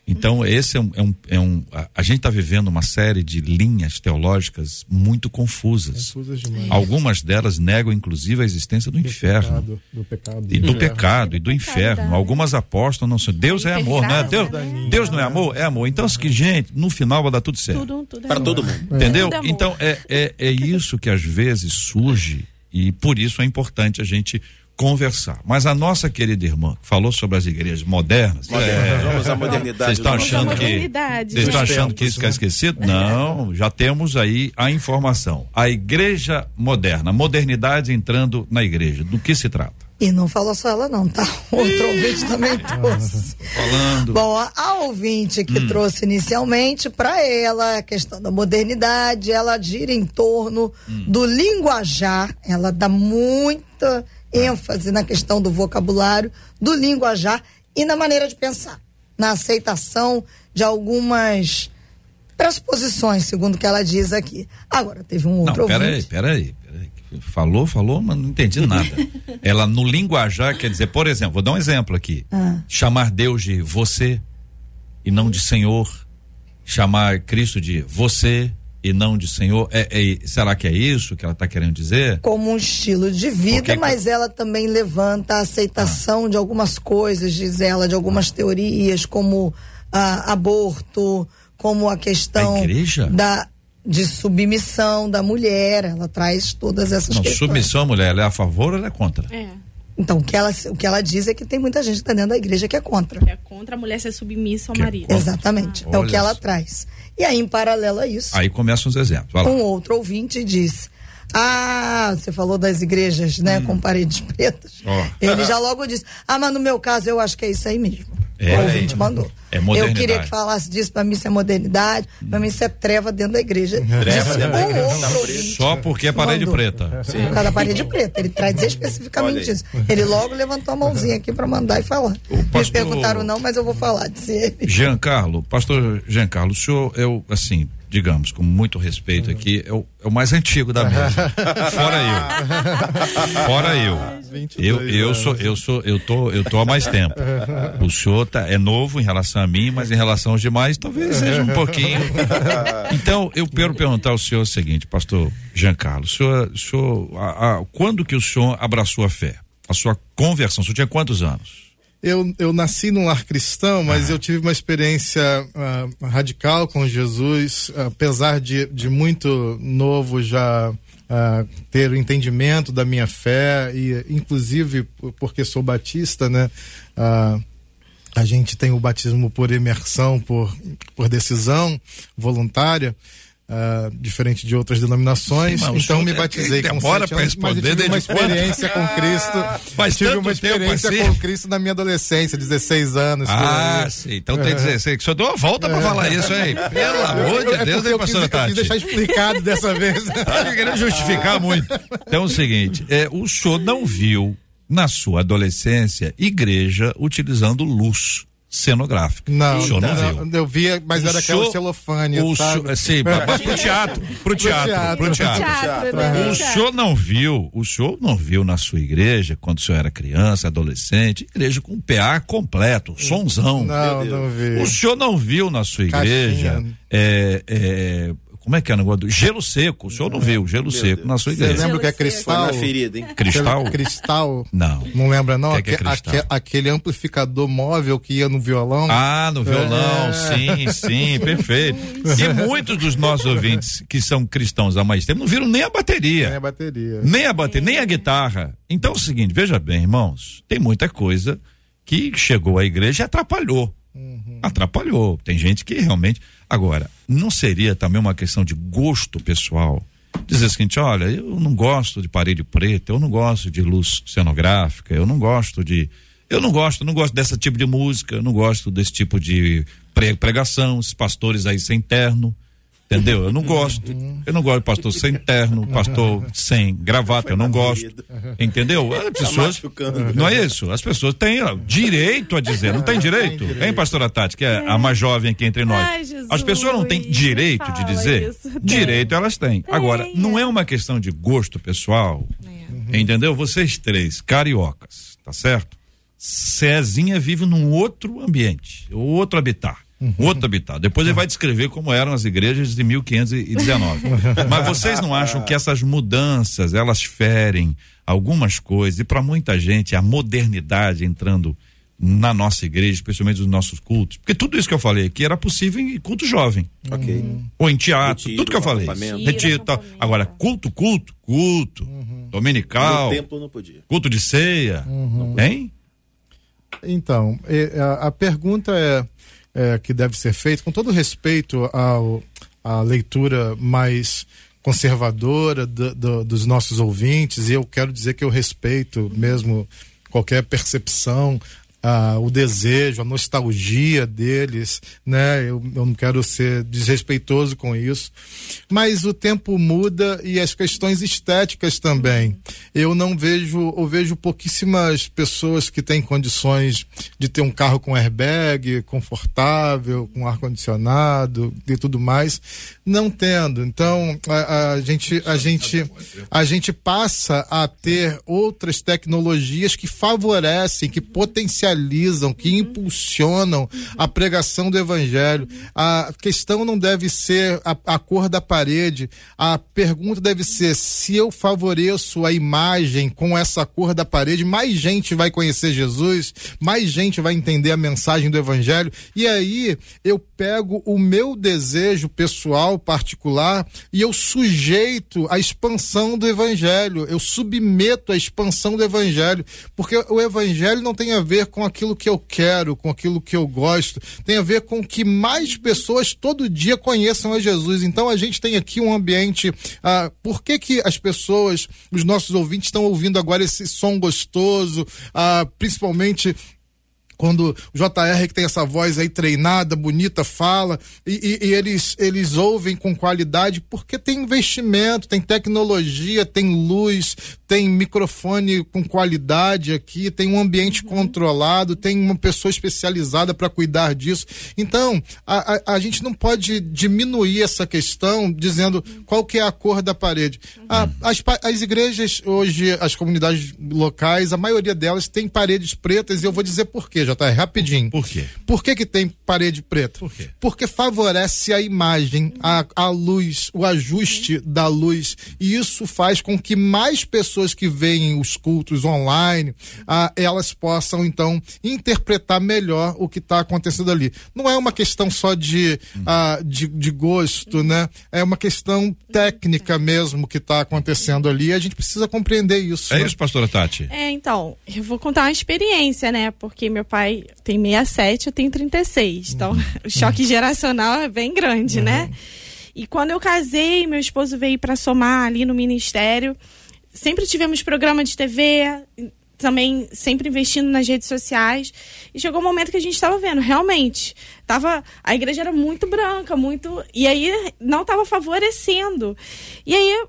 Então, esse é um. É um, é um a, a gente está vivendo uma série de linhas teológicas muito confusas. Confusas demais. Algumas delas negam, inclusive, a existência do, inferno. Pecado, do pecado. E do inferno. pecado e do inferno. Algumas apostam não são. Deus é amor, né? Deus, Deus não é amor? É amor. Então, que gente, no final vai dar tudo certo. Tudo, tudo é Para todo mundo. Entendeu? Tudo amor. Então, é, é, é isso que às vezes surge e por isso é importante a gente conversar. Mas a nossa querida irmã que falou sobre as igrejas modernas. é, Vamos à modernidade. vocês estão achando que modernidade. vocês estão achando que isso fica esquecido? Não, já temos aí a informação. A igreja moderna, a modernidade entrando na igreja. Do que se trata? E não falou só ela, não, tá? Outro ouvinte também trouxe. Falando. Bom, a, a ouvinte que trouxe inicialmente, para ela, a questão da modernidade, ela gira em torno do linguajar, ela dá muita ênfase na questão do vocabulário, do linguajar e na maneira de pensar, na aceitação de algumas pressuposições, segundo o que ela diz aqui. Agora, teve um outro Não, peraí, peraí, peraí. Falou, falou, mas não entendi nada. Ela no linguajar quer dizer, por exemplo, vou dar um exemplo aqui. Ah. Chamar Deus de você e não de Senhor. Chamar Cristo de você e não de Senhor. É, é- será que é isso que ela está querendo dizer? como um estilo de vida, Porque- mas ela também levanta a aceitação de algumas coisas, diz ela, de algumas teorias, como ah, aborto, como a questão A da de submissão da mulher. Ela traz todas essas Não, questões. submissão, mulher, ela é a favor ou ela é contra? É. Então, o que, ela, o que ela diz é que tem muita gente que tá dentro da igreja que é contra. É contra a mulher ser submissa ao Que é marido. contra. Exatamente. é o que ela traz. E aí, em paralelo a isso, Aí começam os exemplos. Vai lá. um outro ouvinte diz: Ah, você falou das igrejas, né, Hum. com paredes pretas. Ó. Ele já logo disse: Ah, mas no meu caso eu acho que é isso aí mesmo. É, o ouvinte é. mandou. É eu queria que falasse disso, pra mim isso é modernidade, pra mim isso é treva dentro da igreja. Treva dentro da um igreja, tá. Só porque é parede Mandou. preta. Por causa da parede preta. Ele traz especificamente isso. Ele logo levantou a mãozinha aqui pra mandar e falar. Me pastor- perguntaram não, mas eu vou falar, disse ele. Giancarlo, pastor Giancarlo, o senhor é o, assim, digamos, com muito respeito aqui, é o, é o mais antigo da mesa. Fora eu. Fora eu. 22 Eu, eu sou, eu sou, eu tô, eu tô há mais tempo. O senhor tá, é novo em relação a mim, mas em relação aos demais, talvez seja um pouquinho. Então, eu quero perguntar ao senhor o seguinte, pastor Giancarlo, o senhor, o senhor a- a- quando que o senhor abraçou a fé? A sua conversão, o senhor tinha quantos anos? Eu, eu nasci num lar cristão, mas eu tive uma experiência ah, radical com Jesus, apesar de, de muito novo já ah, ter o entendimento da minha fé e inclusive por- porque sou batista, né? ah, a gente tem o batismo por imersão, por, por decisão voluntária. Ah, diferente de outras denominações, Sim, então me batizei tem com demora anos, eu responder tive uma experiência com Cristo. Faz tive uma experiência assim. com Cristo na minha adolescência, 16 anos. Ah, sim. Então tem 16. Que o senhor deu uma volta pra falar isso aí. Pelo amor de É Deus, hein, quis, pastora eu quis Tati? deixar explicado dessa vez. Tá querendo justificar muito. Então é o seguinte: é, o senhor não viu, na sua adolescência, igreja utilizando luz cenográfica. Não, o senhor não, não, viu. eu via, mas O era aquela senhor- celofane, o sabe? senhor- sim, mas pro teatro, pro teatro, teatro. pro teatro. Teatro, né? O senhor não viu, o senhor não viu na sua igreja, quando o senhor era criança, adolescente, igreja com PA completo, sonzão. Não, não vi. O senhor não viu na sua igreja é, é, como é que é o negócio do gelo seco? O senhor não viu gelo seco Deus. na sua Você igreja? lembra o que é Foi Foi cristal? na ferida, hein? Cristal? Cristal? Não. Não lembra, não? Que é que é Aque- cristal? aque- aquele amplificador móvel que ia no violão. Ah, no violão, É. sim, sim, perfeito. E muitos dos nossos ouvintes que são cristãos há mais tempo não viram nem a bateria. É a bateria. Nem a bateria, nem a guitarra. Então é o seguinte, veja bem, irmãos, tem muita coisa que chegou à igreja e atrapalhou. Atrapalhou. Tem gente que realmente. Agora, não seria também uma questão de gosto pessoal? Dizer o seguinte: olha, eu não gosto de parede preta, eu não gosto de luz cenográfica, eu não gosto de. Eu não gosto, não gosto desse tipo de música, não gosto desse tipo de pre- pregação, esses pastores aí sem terno. Entendeu? Eu não gosto. Eu não gosto de pastor sem terno, pastor sem gravata, eu não gosto. Entendeu? As pessoas. machucando. Não é isso? As pessoas têm ó, direito a dizer, não tem direito? Hein, pastora Tati, que é a mais jovem aqui entre nós. As pessoas não têm direito de dizer? Direito elas têm. Agora, não é. é uma questão de gosto pessoal. Entendeu? Vocês três, cariocas, tá certo? Cezinha vive num outro ambiente, outro habitat. Outro habitat. Depois ele vai descrever como eram as igrejas de 1519. Mas vocês não acham que essas mudanças elas ferem algumas coisas e para muita gente a modernidade entrando na nossa igreja, especialmente nos nossos cultos? Porque tudo isso que eu falei aqui era possível em culto jovem Ok. ou em teatro, Retiro, tudo que eu falei. Retiro, tal. Agora, culto, culto, culto, dominical, No templo não podia. culto de ceia, hein? Então, a pergunta é, é, que deve ser feita, com todo respeito ao, à leitura mais conservadora do- do- dos nossos ouvintes, e eu quero dizer que eu respeito mesmo qualquer percepção ah, o desejo, a nostalgia deles, né? Eu, eu não quero ser desrespeitoso com isso, mas o tempo muda e as questões estéticas também. Eu não vejo, eu vejo pouquíssimas pessoas que têm condições de ter um carro com airbag, confortável, com ar condicionado e tudo mais, não tendo. Então a, a gente, a gente, a gente passa a ter outras tecnologias que favorecem, que potencializam, que impulsionam a pregação do evangelho. A questão não deve ser a, a cor da parede. A pergunta deve ser se eu favoreço a imagem com essa cor da parede, mais gente vai conhecer Jesus, mais gente vai entender a mensagem do evangelho. E aí eu pego o meu desejo pessoal, particular, e eu sujeito a expansão do evangelho, eu submeto a expansão do evangelho, porque o evangelho não tem a ver com aquilo que eu quero, com aquilo que eu gosto, tem a ver com que mais pessoas todo dia conheçam a Jesus. Então a gente tem aqui um ambiente. Ah, por que, que as pessoas, os nossos ouvintes, estão ouvindo agora esse som gostoso, ah, principalmente quando o JR que tem essa voz aí treinada, bonita, fala, e, e, e, eles, eles ouvem com qualidade porque tem investimento, tem tecnologia, tem luz, tem microfone com qualidade aqui, tem um ambiente uhum. controlado, tem uma pessoa especializada para cuidar disso. Então, a, a, a, gente não pode diminuir essa questão dizendo qual que é a cor da parede. A, uhum. as, as igrejas hoje, as comunidades locais, a maioria delas tem paredes pretas e eu vou dizer por quê, JR, rapidinho. Por quê? Por que que tem parede preta? Por quê? Porque favorece a imagem, a, a luz, o ajuste da luz e isso faz com que mais pessoas que veem os cultos online, ah, elas possam então interpretar melhor o que está acontecendo ali. Não é uma questão só de, ah, de, de, gosto, né? É uma questão técnica mesmo que está acontecendo ali. A gente precisa compreender isso. É né? isso, pastora Tati? É, então, eu vou contar uma experiência, né? Porque meu pai tem 67, eu tenho 36. Então, uhum. o choque geracional é bem grande, né? uhum. né? E quando eu casei, meu esposo veio para somar ali no ministério sempre tivemos programa de TV, também sempre investindo nas redes sociais. E chegou um momento que a gente estava vendo, realmente, tava, a igreja era muito branca, muito. E aí não estava favorecendo. E aí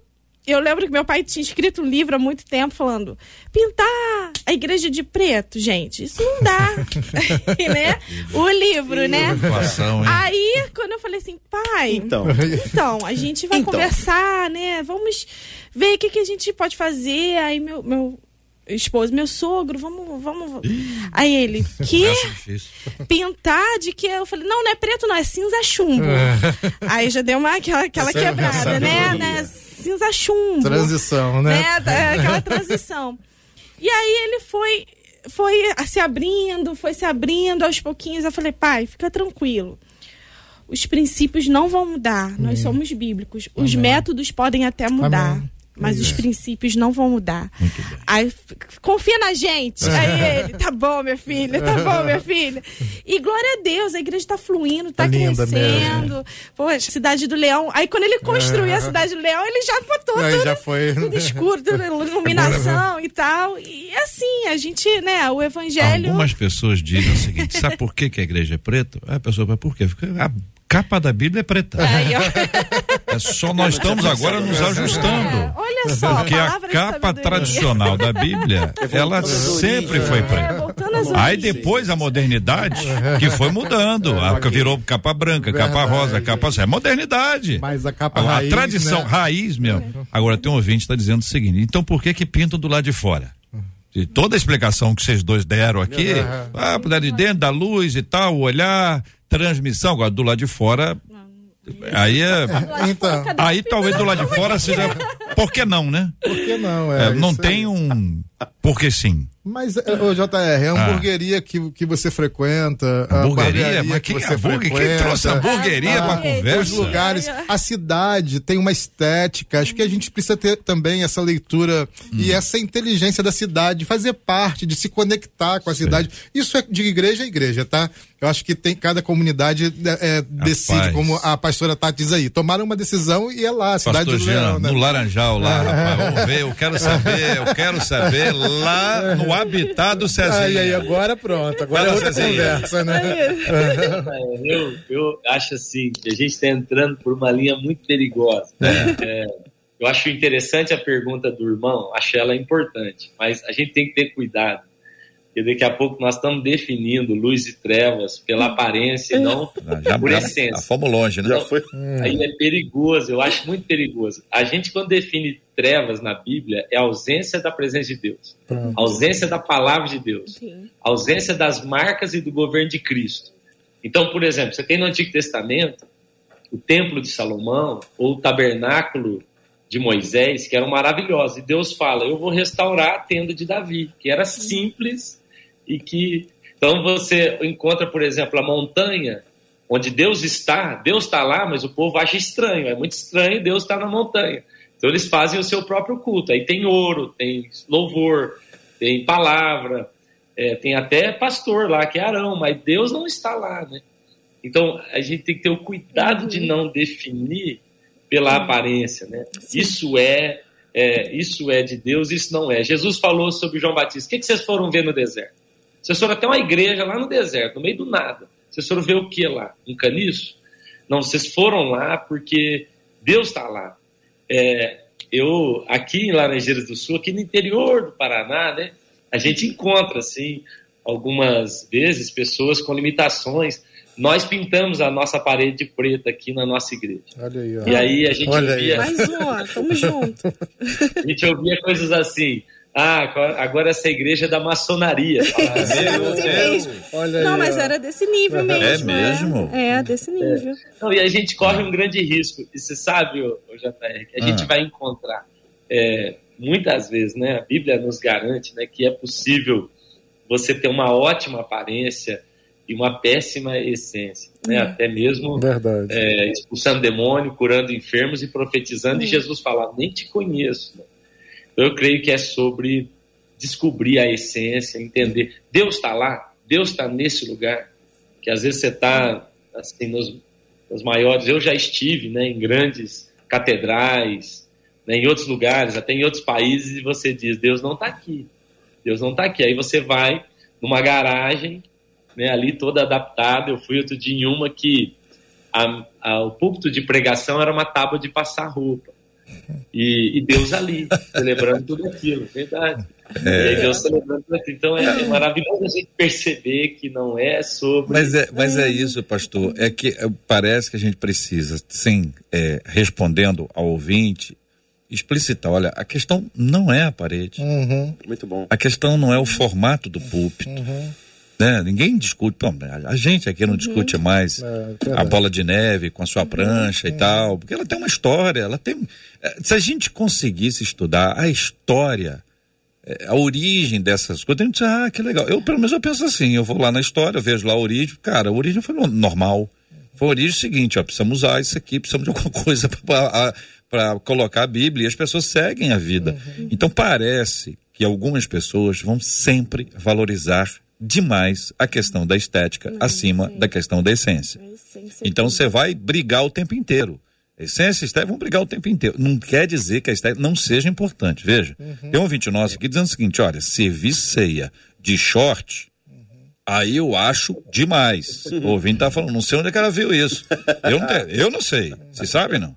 eu lembro que meu pai tinha escrito um livro há muito tempo falando: pintar a igreja de preto, gente, isso não dá. né? O livro, né? Aí, quando eu falei assim, pai, então, então a gente vai então. conversar, né? Vamos ver o que, que a gente pode fazer. Aí meu, meu esposo, meu sogro, vamos, vamos. Aí ele, que? Pintar de que? Eu falei, não, não é preto, não, é cinza chumbo. Aí já deu uma aquela, aquela é quebrada, né? né? Cinza chumbo. Transição, né? né? Aquela transição. e aí ele foi foi se abrindo, foi se abrindo aos pouquinhos. Eu falei, pai, fica tranquilo. Os princípios não vão mudar. Nós somos bíblicos. Os Amém. métodos podem até mudar. Amém mas os princípios não vão mudar. Aí, confia na gente. Aí ele, tá bom, minha filha, tá bom, minha filha. E glória a Deus, a igreja está fluindo, está crescendo. Poxa, Cidade do Leão. Aí quando ele construiu a Cidade do Leão, ele já botou Aí tudo, já foi... tudo escuro, tudo, iluminação e tal. E assim, a gente, né, o evangelho. Algumas pessoas dizem o seguinte: sabe por que, que a igreja é preta? a pessoa vai, por quê? Fica a capa da Bíblia é preta. É só nós estamos agora nos ajustando. É, olha só, porque a capa tradicional da Bíblia, ela sempre foi preta. Aí depois a modernidade, que foi mudando. A, virou capa branca, capa rosa, capa. É modernidade. Mas a capa a, raiz. A tradição, né? raiz mesmo. Agora tem um ouvinte que está dizendo o seguinte: então por que que pintam do lado de fora? de toda a explicação que vocês dois deram aqui, ah, por de dentro, da luz e tal, o olhar, transmissão, agora do lado de fora. Aí é. Então, aí talvez do lado de fora seja. Por que não, né? Por que não? É, é não tem um. Porque sim. Mas, o JR, é a ah. hamburgueria ah. que, que você frequenta. Hamburgueria? Mas quem, que você frequenta, quem trouxe hamburgueria ah, pra conversa? Os lugares, a cidade tem uma estética. Acho que a gente precisa ter também essa leitura hum. e essa inteligência da cidade, fazer parte, de se conectar com a Sei. cidade. Isso é de igreja a igreja, tá? Eu acho que tem cada comunidade é, é decide, como a pastora Tati diz aí. Tomaram uma decisão e é lá, a cidade Pastor do Jean, Leão, né? No Laranjal lá, é. rapaz, vamos ver, eu quero saber, eu quero saber lá no habitat do Cezinha. Aí, aí, agora pronto. Agora Fala, é outra Cezinha. conversa, né? É, eu, eu acho assim que a gente está entrando por uma linha muito perigosa. É, eu acho interessante a pergunta do irmão, acho ela importante, mas a gente tem que ter cuidado. Porque daqui a pouco nós estamos definindo luz e trevas pela aparência e não Já, por já, essência. já fomos longe, né? Já foi. Aí é perigoso, eu acho muito perigoso. A gente, quando define trevas na Bíblia, é a ausência da presença de Deus, a ausência da palavra de Deus, a ausência das marcas e do governo de Cristo. Então, por exemplo, você tem no Antigo Testamento o Templo de Salomão ou o Tabernáculo de Moisés, que eram maravilhosos. E Deus fala: Eu vou restaurar a tenda de Davi, que era simples e que. Então você encontra, por exemplo, a montanha onde Deus está, Deus está lá, mas o povo acha estranho, é muito estranho Deus estar na montanha. Então eles fazem o seu próprio culto. Aí tem ouro, tem louvor, tem palavra, é, tem até pastor lá, que é Arão, mas Deus não está lá, né? Então a gente tem que ter o cuidado de não definir pela aparência, né? Isso é, é, isso é de Deus, isso não é. Jesus falou sobre João Batista. O que, que vocês foram ver no deserto? Vocês foram até uma igreja lá no deserto, no meio do nada. Vocês foram ver o que lá? Um caniço? Não, vocês foram lá porque Deus está lá. É, eu, aqui em Laranjeiras do Sul, aqui no interior do Paraná, né, a gente encontra, assim, algumas vezes pessoas com limitações. Nós pintamos a nossa parede preta aqui na nossa igreja. Olha aí, ó. E aí a gente Olha aí. ouvia, Mais um, ó, tamo junto. a gente ouvia coisas assim. Ah, agora- essa igreja é da maçonaria. Falava, "Meu Deus." mesmo. Olha aí, Não, mas ó. era desse nível mesmo. É mesmo? É, é desse nível. Não, e a gente corre um grande risco. E você sabe, ô JR, que a gente Ah. vai encontrar é, muitas vezes, né? A Bíblia nos garante né, que é possível você ter uma ótima aparência e uma péssima essência. Né? Até mesmo Verdade. é, expulsando demônio, curando enfermos e profetizando, e Jesus fala, nem te conheço. né? Eu creio que é sobre descobrir a essência, entender. Deus está lá, Deus está nesse lugar, que às vezes você está assim, nos, nos maiores. Eu já estive né, em grandes catedrais, né, em outros lugares, até em outros países, e você diz: Deus não está aqui. Deus não está aqui. Aí você vai numa garagem, né, ali toda adaptada. Eu fui outro dia em uma que a- a- o púlpito de pregação era uma tábua de passar roupa. E, e Deus ali, celebrando tudo aquilo, verdade. E aí Deus celebrando tudo aquilo. Então é, é maravilhoso a gente perceber que não é sobre. Mas é, mas é isso, pastor. É que eh, parece que a gente precisa, sim, eh, respondendo ao ouvinte, explicitar. Olha, a questão não é a parede. Uhum, Muito bom. A questão não é o formato do púlpito. uhum. Né? Ninguém discute. Bom, a gente aqui não discute mais É, a bola de neve com a sua prancha e tal, porque ela tem uma história. Ela tem. eh, Se a gente conseguisse estudar a história, eh, a origem dessas coisas, a gente diz, ah, que legal. Eu, pelo menos, eu penso assim: eu vou lá na história, vejo lá a origem. Cara, a origem foi no- normal. Foi a origem seguinte: ó, precisamos usar isso aqui, precisamos de alguma coisa para colocar a Bíblia e as pessoas seguem a vida. Então, parece que algumas pessoas vão sempre valorizar demais a questão da estética acima da questão da essência. É essência Então você vai brigar o tempo inteiro. Essência e estética vão brigar o tempo inteiro. Não quer dizer que a estética não seja importante. Veja, tem um ouvinte nosso aqui dizendo o seguinte: olha, servir ceia de short, aí eu acho demais. O ouvinte tá falando, não sei onde é que ela viu isso. Eu não, tenho- eu não sei. Vocês sabem, não?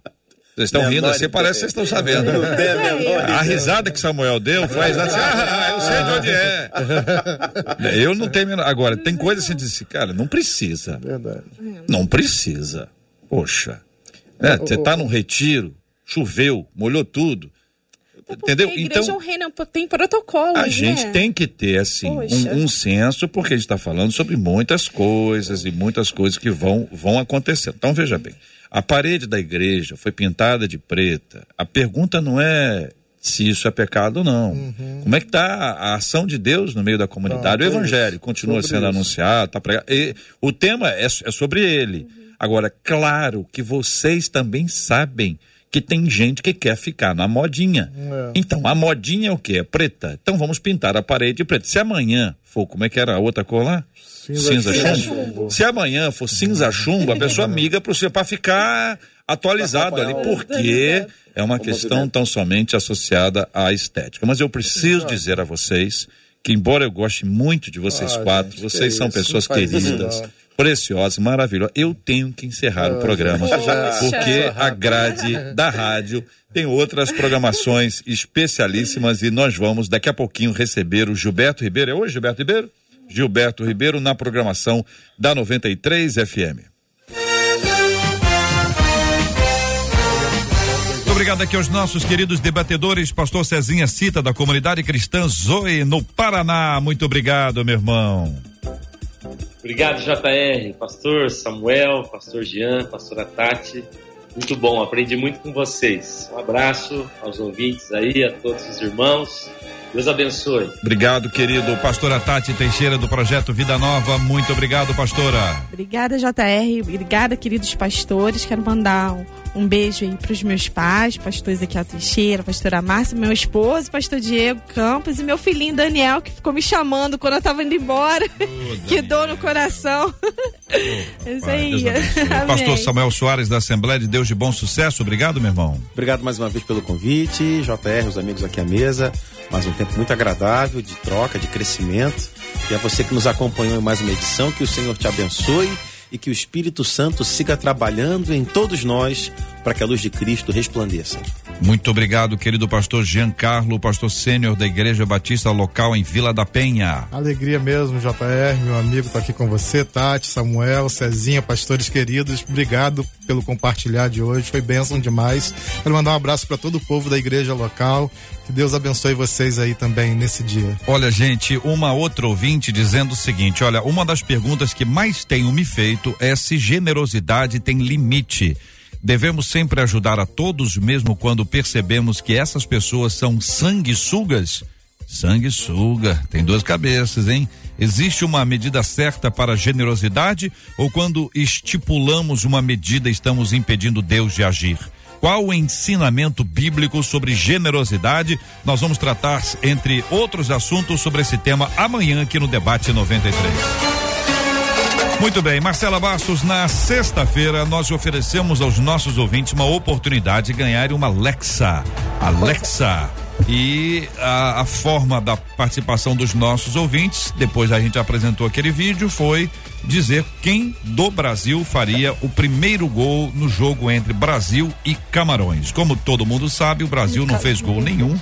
Vocês estão rindo assim, parece que vocês estão sabendo. Não tem a menor A risada que Samuel deu foi a risada assim, ah, eu sei de onde é. Eu não tenho. menor- Agora, tem coisa assim, de cara, não precisa. Verdade. Não precisa. Poxa. Né? Você tá num retiro, choveu, molhou tudo. Entendeu? Porque a igreja é um Então, reino, tem protocolo. a gente tem que ter, assim, um, um senso, porque a gente está falando sobre muitas coisas e muitas coisas que vão, vão acontecer. Então, veja bem. A parede da igreja foi pintada de preta. A pergunta não é se isso é pecado ou não. Uhum. Como é que está a, ação de Deus no meio da comunidade? O evangelho isso. continua Sobre sendo isso. anunciado, tá pregado. E o tema é, é sobre ele. Agora, claro que vocês também sabem que tem gente que quer ficar na modinha. É. Então, a modinha é o quê? É preta. Então vamos pintar a parede de preto. Se amanhã for, como é que era a outra cor lá? Cinza chumbo. chumbo. Se amanhã for cinza chumbo, a pessoa miga para o para ficar atualizado ali, porque é uma questão tão somente associada à estética. Mas eu preciso dizer a vocês que, embora eu goste muito de vocês Ah, quatro, gente, vocês que são isso, pessoas faz isso, Preciosas, maravilhosas. Eu tenho que encerrar o programa, já- porque a grade da rádio tem outras programações especialíssimas e nós vamos daqui a pouquinho receber o Gilberto Ribeiro. É hoje, Gilberto Ribeiro? Gilberto Ribeiro na programação da 93 FM. Muito obrigado aqui aos nossos queridos debatedores, pastor Cezinha Cita, da comunidade cristã Zoe, no Paraná. Muito obrigado, meu irmão. Obrigado, JR, pastor Samuel, pastor Jean, pastora Tati. Muito bom, aprendi muito com vocês. Um abraço aos ouvintes aí, a todos os irmãos. Deus abençoe. Obrigado, querido pastora Tati Teixeira, do projeto Vida Nova. Muito obrigado, pastora. Obrigada, JR. Obrigada, queridos pastores. Quero mandar um, um beijo aí pros meus pais, pastor Ezequiel Teixeira, pastora Márcia, meu esposo, pastor Diego Campos e meu filhinho Daniel, que ficou me chamando quando eu tava indo embora. que dor no coração. é isso Pai, aí. Pastor Samuel Soares, da Assembleia de Deus de Bom Sucesso. Obrigado, meu irmão. Obrigado mais uma vez pelo convite, JR, os amigos aqui à mesa. Mais um tempo muito agradável de troca, de crescimento. E a você que nos acompanhou em mais uma edição, que o Senhor te abençoe e que o Espírito Santo siga trabalhando em todos nós para que a luz de Cristo resplandeça. Muito obrigado, querido pastor Giancarlo, pastor sênior da Igreja Batista Local em Vila da Penha. Alegria mesmo, JR, meu amigo, tá aqui com você, Tati, Samuel, Cezinha, pastores queridos. Obrigado pelo compartilhar de hoje, foi bênção demais. Quero mandar um abraço para todo o povo da igreja local. Que Deus abençoe vocês aí também nesse dia. Olha, gente, uma outra ouvinte dizendo o seguinte: olha, uma das perguntas que mais tenho me feito é se generosidade tem limite. Devemos sempre ajudar a todos, mesmo quando percebemos que essas pessoas são sanguessugas? Sanguessuga, tem duas cabeças, hein? Existe uma medida certa para generosidade ou quando estipulamos uma medida estamos impedindo Deus de agir? Qual o ensinamento bíblico sobre generosidade? Nós vamos tratar, entre outros assuntos, sobre esse tema amanhã aqui no Debate 93. Muito bem, Marcela Bastos, na sexta-feira nós oferecemos aos nossos ouvintes uma oportunidade de ganhar uma Alexa. Alexa. E a, a forma da participação dos nossos ouvintes, depois a gente apresentou aquele vídeo, foi dizer quem do Brasil faria o primeiro gol no jogo entre Brasil e Camarões. Como todo mundo sabe, o Brasil não fez gol nenhum.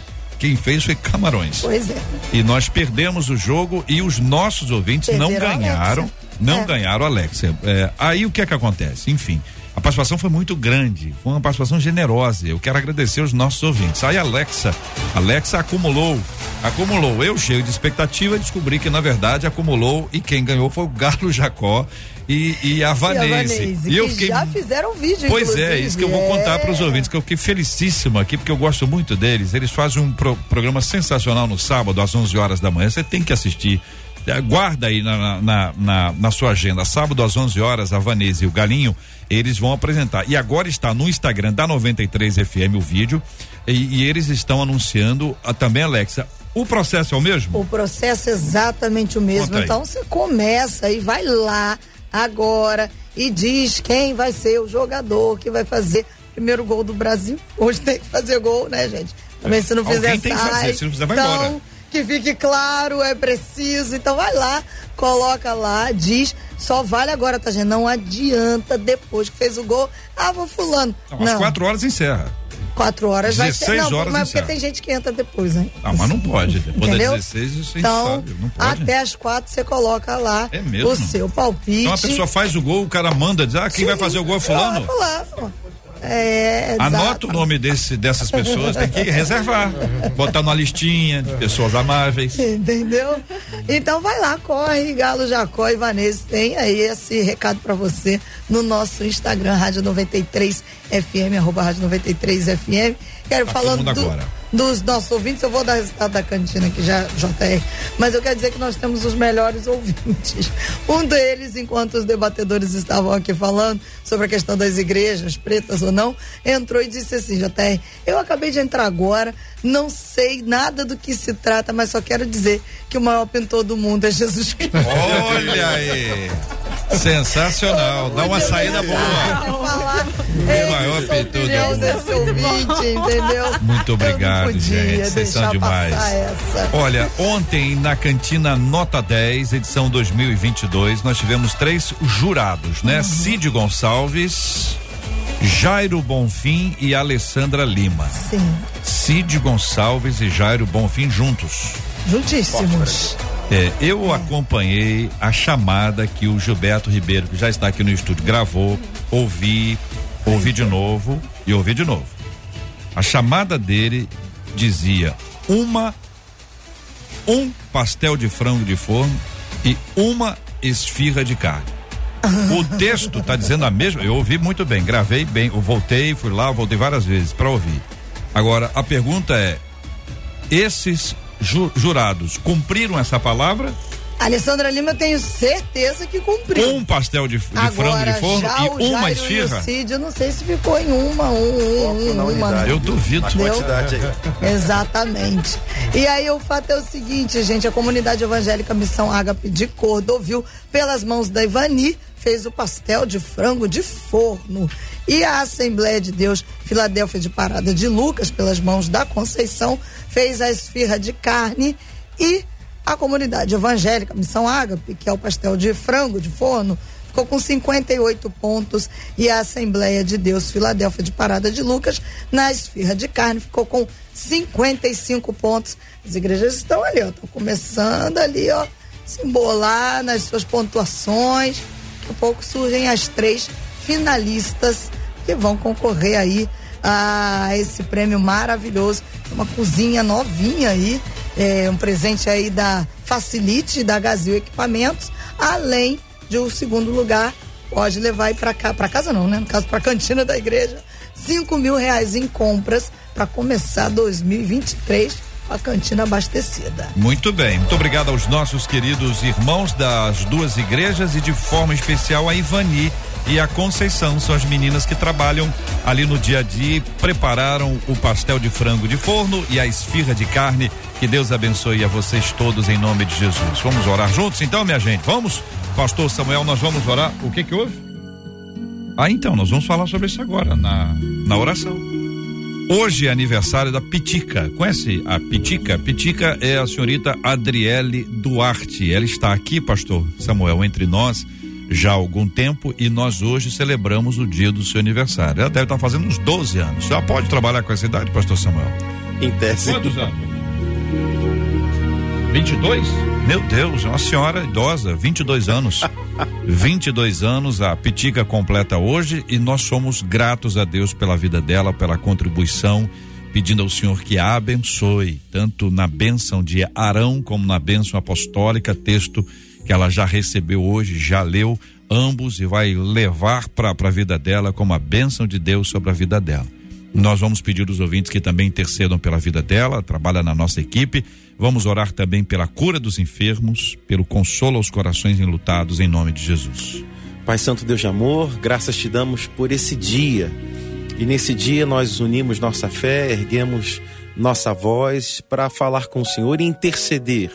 Quem fez foi Camarões. Pois é. E nós perdemos o jogo e os nossos ouvintes não Perderam a ganharam. Não É. ganharam Alexia. É, aí o que é que acontece? Enfim, a participação foi muito grande, foi uma participação generosa. Eu quero agradecer os nossos ouvintes. Aí Alexa, Alexa acumulou, acumulou. Eu cheio de expectativa descobri que na verdade acumulou e quem ganhou foi o Galo Jacó e, e a Vanese. E, eu que fiquei já fizeram vídeo, Pois inclusive. é, isso que eu vou contar para os ouvintes, que eu fiquei felicíssimo aqui, porque eu gosto muito deles. Eles fazem um pro- programa sensacional no sábado, às 11 horas da manhã. Você tem que assistir. Eh, Guarda aí na, na, na, na sua agenda. Sábado às 11 horas, a Vanessa e o Galinho, eles vão apresentar. E agora está no Instagram da 93 FM o vídeo. E, e eles estão anunciando ah, também, Alexa. O processo é o mesmo? O processo é exatamente o mesmo. Então você começa e vai lá agora e diz quem vai ser o jogador que vai fazer o primeiro gol do Brasil. Hoje tem que fazer gol, né, gente? Também se não Alguém fizer, tem que sai. fazer, se não fizer, vai então, embora. que fique claro, é preciso. Então vai lá, coloca lá, diz. Só vale agora, tá, gente? Não adianta depois que fez o gol. Ah, vou fulano. Não, Não, às 4 horas encerra. Quatro horas vai ser. 16 Não, horas mas porque tem gente que entra depois, né? Ah, mas não pode. Depois Entendeu? das 16 isso Então, sabe. Pode. até as quatro você coloca lá É o seu palpite. Então a pessoa faz o gol, o cara manda, diz, ah, quem vai fazer o gol é fulano. Ah, fulano. É, Anota exato. o nome desse, dessas pessoas, tem que reservar. Botar numa listinha de pessoas amáveis. Entendeu? Então vai lá, corre, Galo Jacó e Vanessa. Tem aí esse recado pra você no nosso Instagram, Rádio 93 FM, arroba Rádio 93 FM. Quero Tá falando mundo do- agora. dos nossos ouvintes, eu vou dar resultado da cantina aqui já, JR. Mas eu quero dizer que nós temos os melhores ouvintes. Um deles, enquanto os debatedores estavam aqui falando sobre a questão das igrejas, pretas ou não, entrou e disse assim, JR, eu acabei de entrar agora, não sei nada do que se trata, mas só quero dizer que o maior pintor do mundo é Jesus Cristo. Olha aí. Sensacional. Dá uma saída boa. O maior peitor do desse ouvinte, entendeu? Muito obrigado, gente. Vocês são demais. Olha, ontem na cantina Nota 10, edição 2022, nós tivemos três jurados, né? Uhum. Cid Gonçalves, Jairo Bonfim e Alessandra Lima. Sim. Cid Gonçalves e Jairo Bonfim juntos. Juntíssimos. É, eu é. acompanhei a chamada que o Gilberto Ribeiro, que já está aqui no estúdio, gravou, ouvi, ouvi de novo e ouvi de novo. A chamada dele dizia uma um pastel de frango de forno e uma esfirra de carne. O texto está dizendo a mesma. Eu ouvi muito bem, gravei bem, eu voltei, fui lá, voltei várias vezes para ouvir. Agora a pergunta é: esses ju, jurados cumpriram essa palavra? Alessandra Lima, eu tenho certeza que cumpriu. Um pastel de, de Agora, frango de forno e uma esfirra? Cid, eu não sei se ficou em uma, um, um, uma. Né? Eu duvido. quantidade aí. Exatamente. E aí o fato é o seguinte, gente, a comunidade evangélica Missão Ágape de Cordovil, pelas mãos da Ivani, fez o pastel de frango de forno. E a Assembleia de Deus Filadélfia de Parada de Lucas, pelas mãos da Conceição, fez a esfirra de carne e a comunidade evangélica Missão Ágape, que é o pastel de frango de forno, ficou com 58 pontos e a Assembleia de Deus Filadélfia de Parada de Lucas, na esfirra de carne, ficou com 55 pontos. As igrejas estão ali, ó, estão começando ali, ó, se embolar nas suas pontuações. Daqui a pouco surgem as três finalistas que vão concorrer aí a esse prêmio maravilhoso. Uma cozinha novinha aí, é, um presente aí da Facilite, da Gazil Equipamentos, além de o um segundo lugar, pode levar para cá, para casa não, né? No caso, para a cantina da igreja, cinco mil reais em compras para começar 2023 a cantina abastecida. Muito bem, muito obrigado aos nossos queridos irmãos das duas igrejas e de forma especial a Ivani e a Conceição. São as meninas que trabalham ali no dia a dia, prepararam o pastel de frango de forno e a esfirra de carne. Que Deus abençoe a vocês todos em nome de Jesus. Vamos orar juntos então, minha gente? Vamos? Pastor Samuel, nós vamos orar. O que que houve? Ah, então, nós vamos falar sobre isso agora, na, na oração. Hoje é aniversário da Pitica. Conhece a Pitica? Pitica é a senhorita Adriele Duarte. Ela está aqui, pastor Samuel, entre nós já há algum tempo e nós hoje celebramos o dia do seu aniversário. Ela deve estar fazendo uns 12 anos. Já pode trabalhar com essa idade, pastor Samuel? Em tese. Quantos anos? 22? Meu Deus, é uma senhora idosa, 22 anos. 22 anos, a Pitica completa hoje e nós somos gratos a Deus pela vida dela, pela contribuição, pedindo ao Senhor que a abençoe, tanto na bênção de Arão como na bênção apostólica, texto que ela já recebeu hoje, já leu ambos e vai levar para a vida dela como a bênção de Deus sobre a vida dela. Nós vamos pedir aos ouvintes que também intercedam pela vida dela, trabalha na nossa equipe. Vamos orar também pela cura dos enfermos, pelo consolo aos corações enlutados, em nome de Jesus. Pai Santo Deus de amor, graças te damos por esse dia. E nesse dia nós unimos nossa fé, erguemos nossa voz para falar com o Senhor e interceder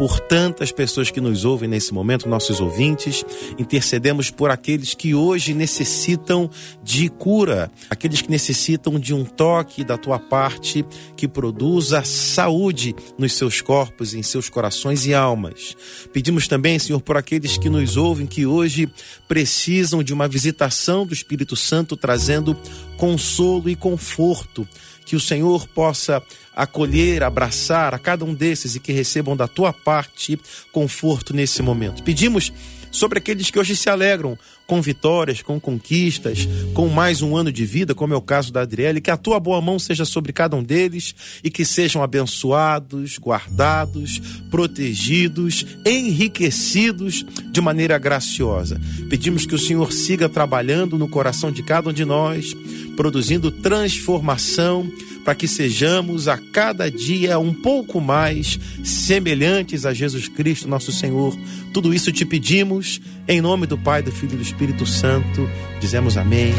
por tantas pessoas que nos ouvem nesse momento, nossos ouvintes. Intercedemos por aqueles que hoje necessitam de cura, aqueles que necessitam de um toque da tua parte que produza saúde nos seus corpos, em seus corações e almas. Pedimos também, Senhor, por aqueles que nos ouvem que hoje precisam de uma visitação do Espírito Santo trazendo consolo e conforto que o Senhor possa acolher, abraçar a cada um desses e que recebam da tua parte conforto nesse momento. Pedimos sobre aqueles que hoje se alegram com vitórias, com conquistas, com mais um ano de vida, como é o caso da Adriele, que a tua boa mão seja sobre cada um deles e que sejam abençoados, guardados, protegidos, enriquecidos de maneira graciosa. Pedimos que o Senhor siga trabalhando no coração de cada um de nós, produzindo transformação para que sejamos a cada dia um pouco mais semelhantes a Jesus Cristo, nosso Senhor. Tudo isso te pedimos em nome do Pai, do Filho e do Espírito Santo. Dizemos amém.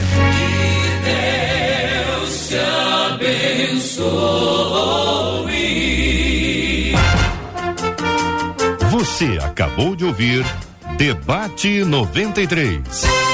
Que Deus te abençoe. Você acabou de ouvir Debate 93.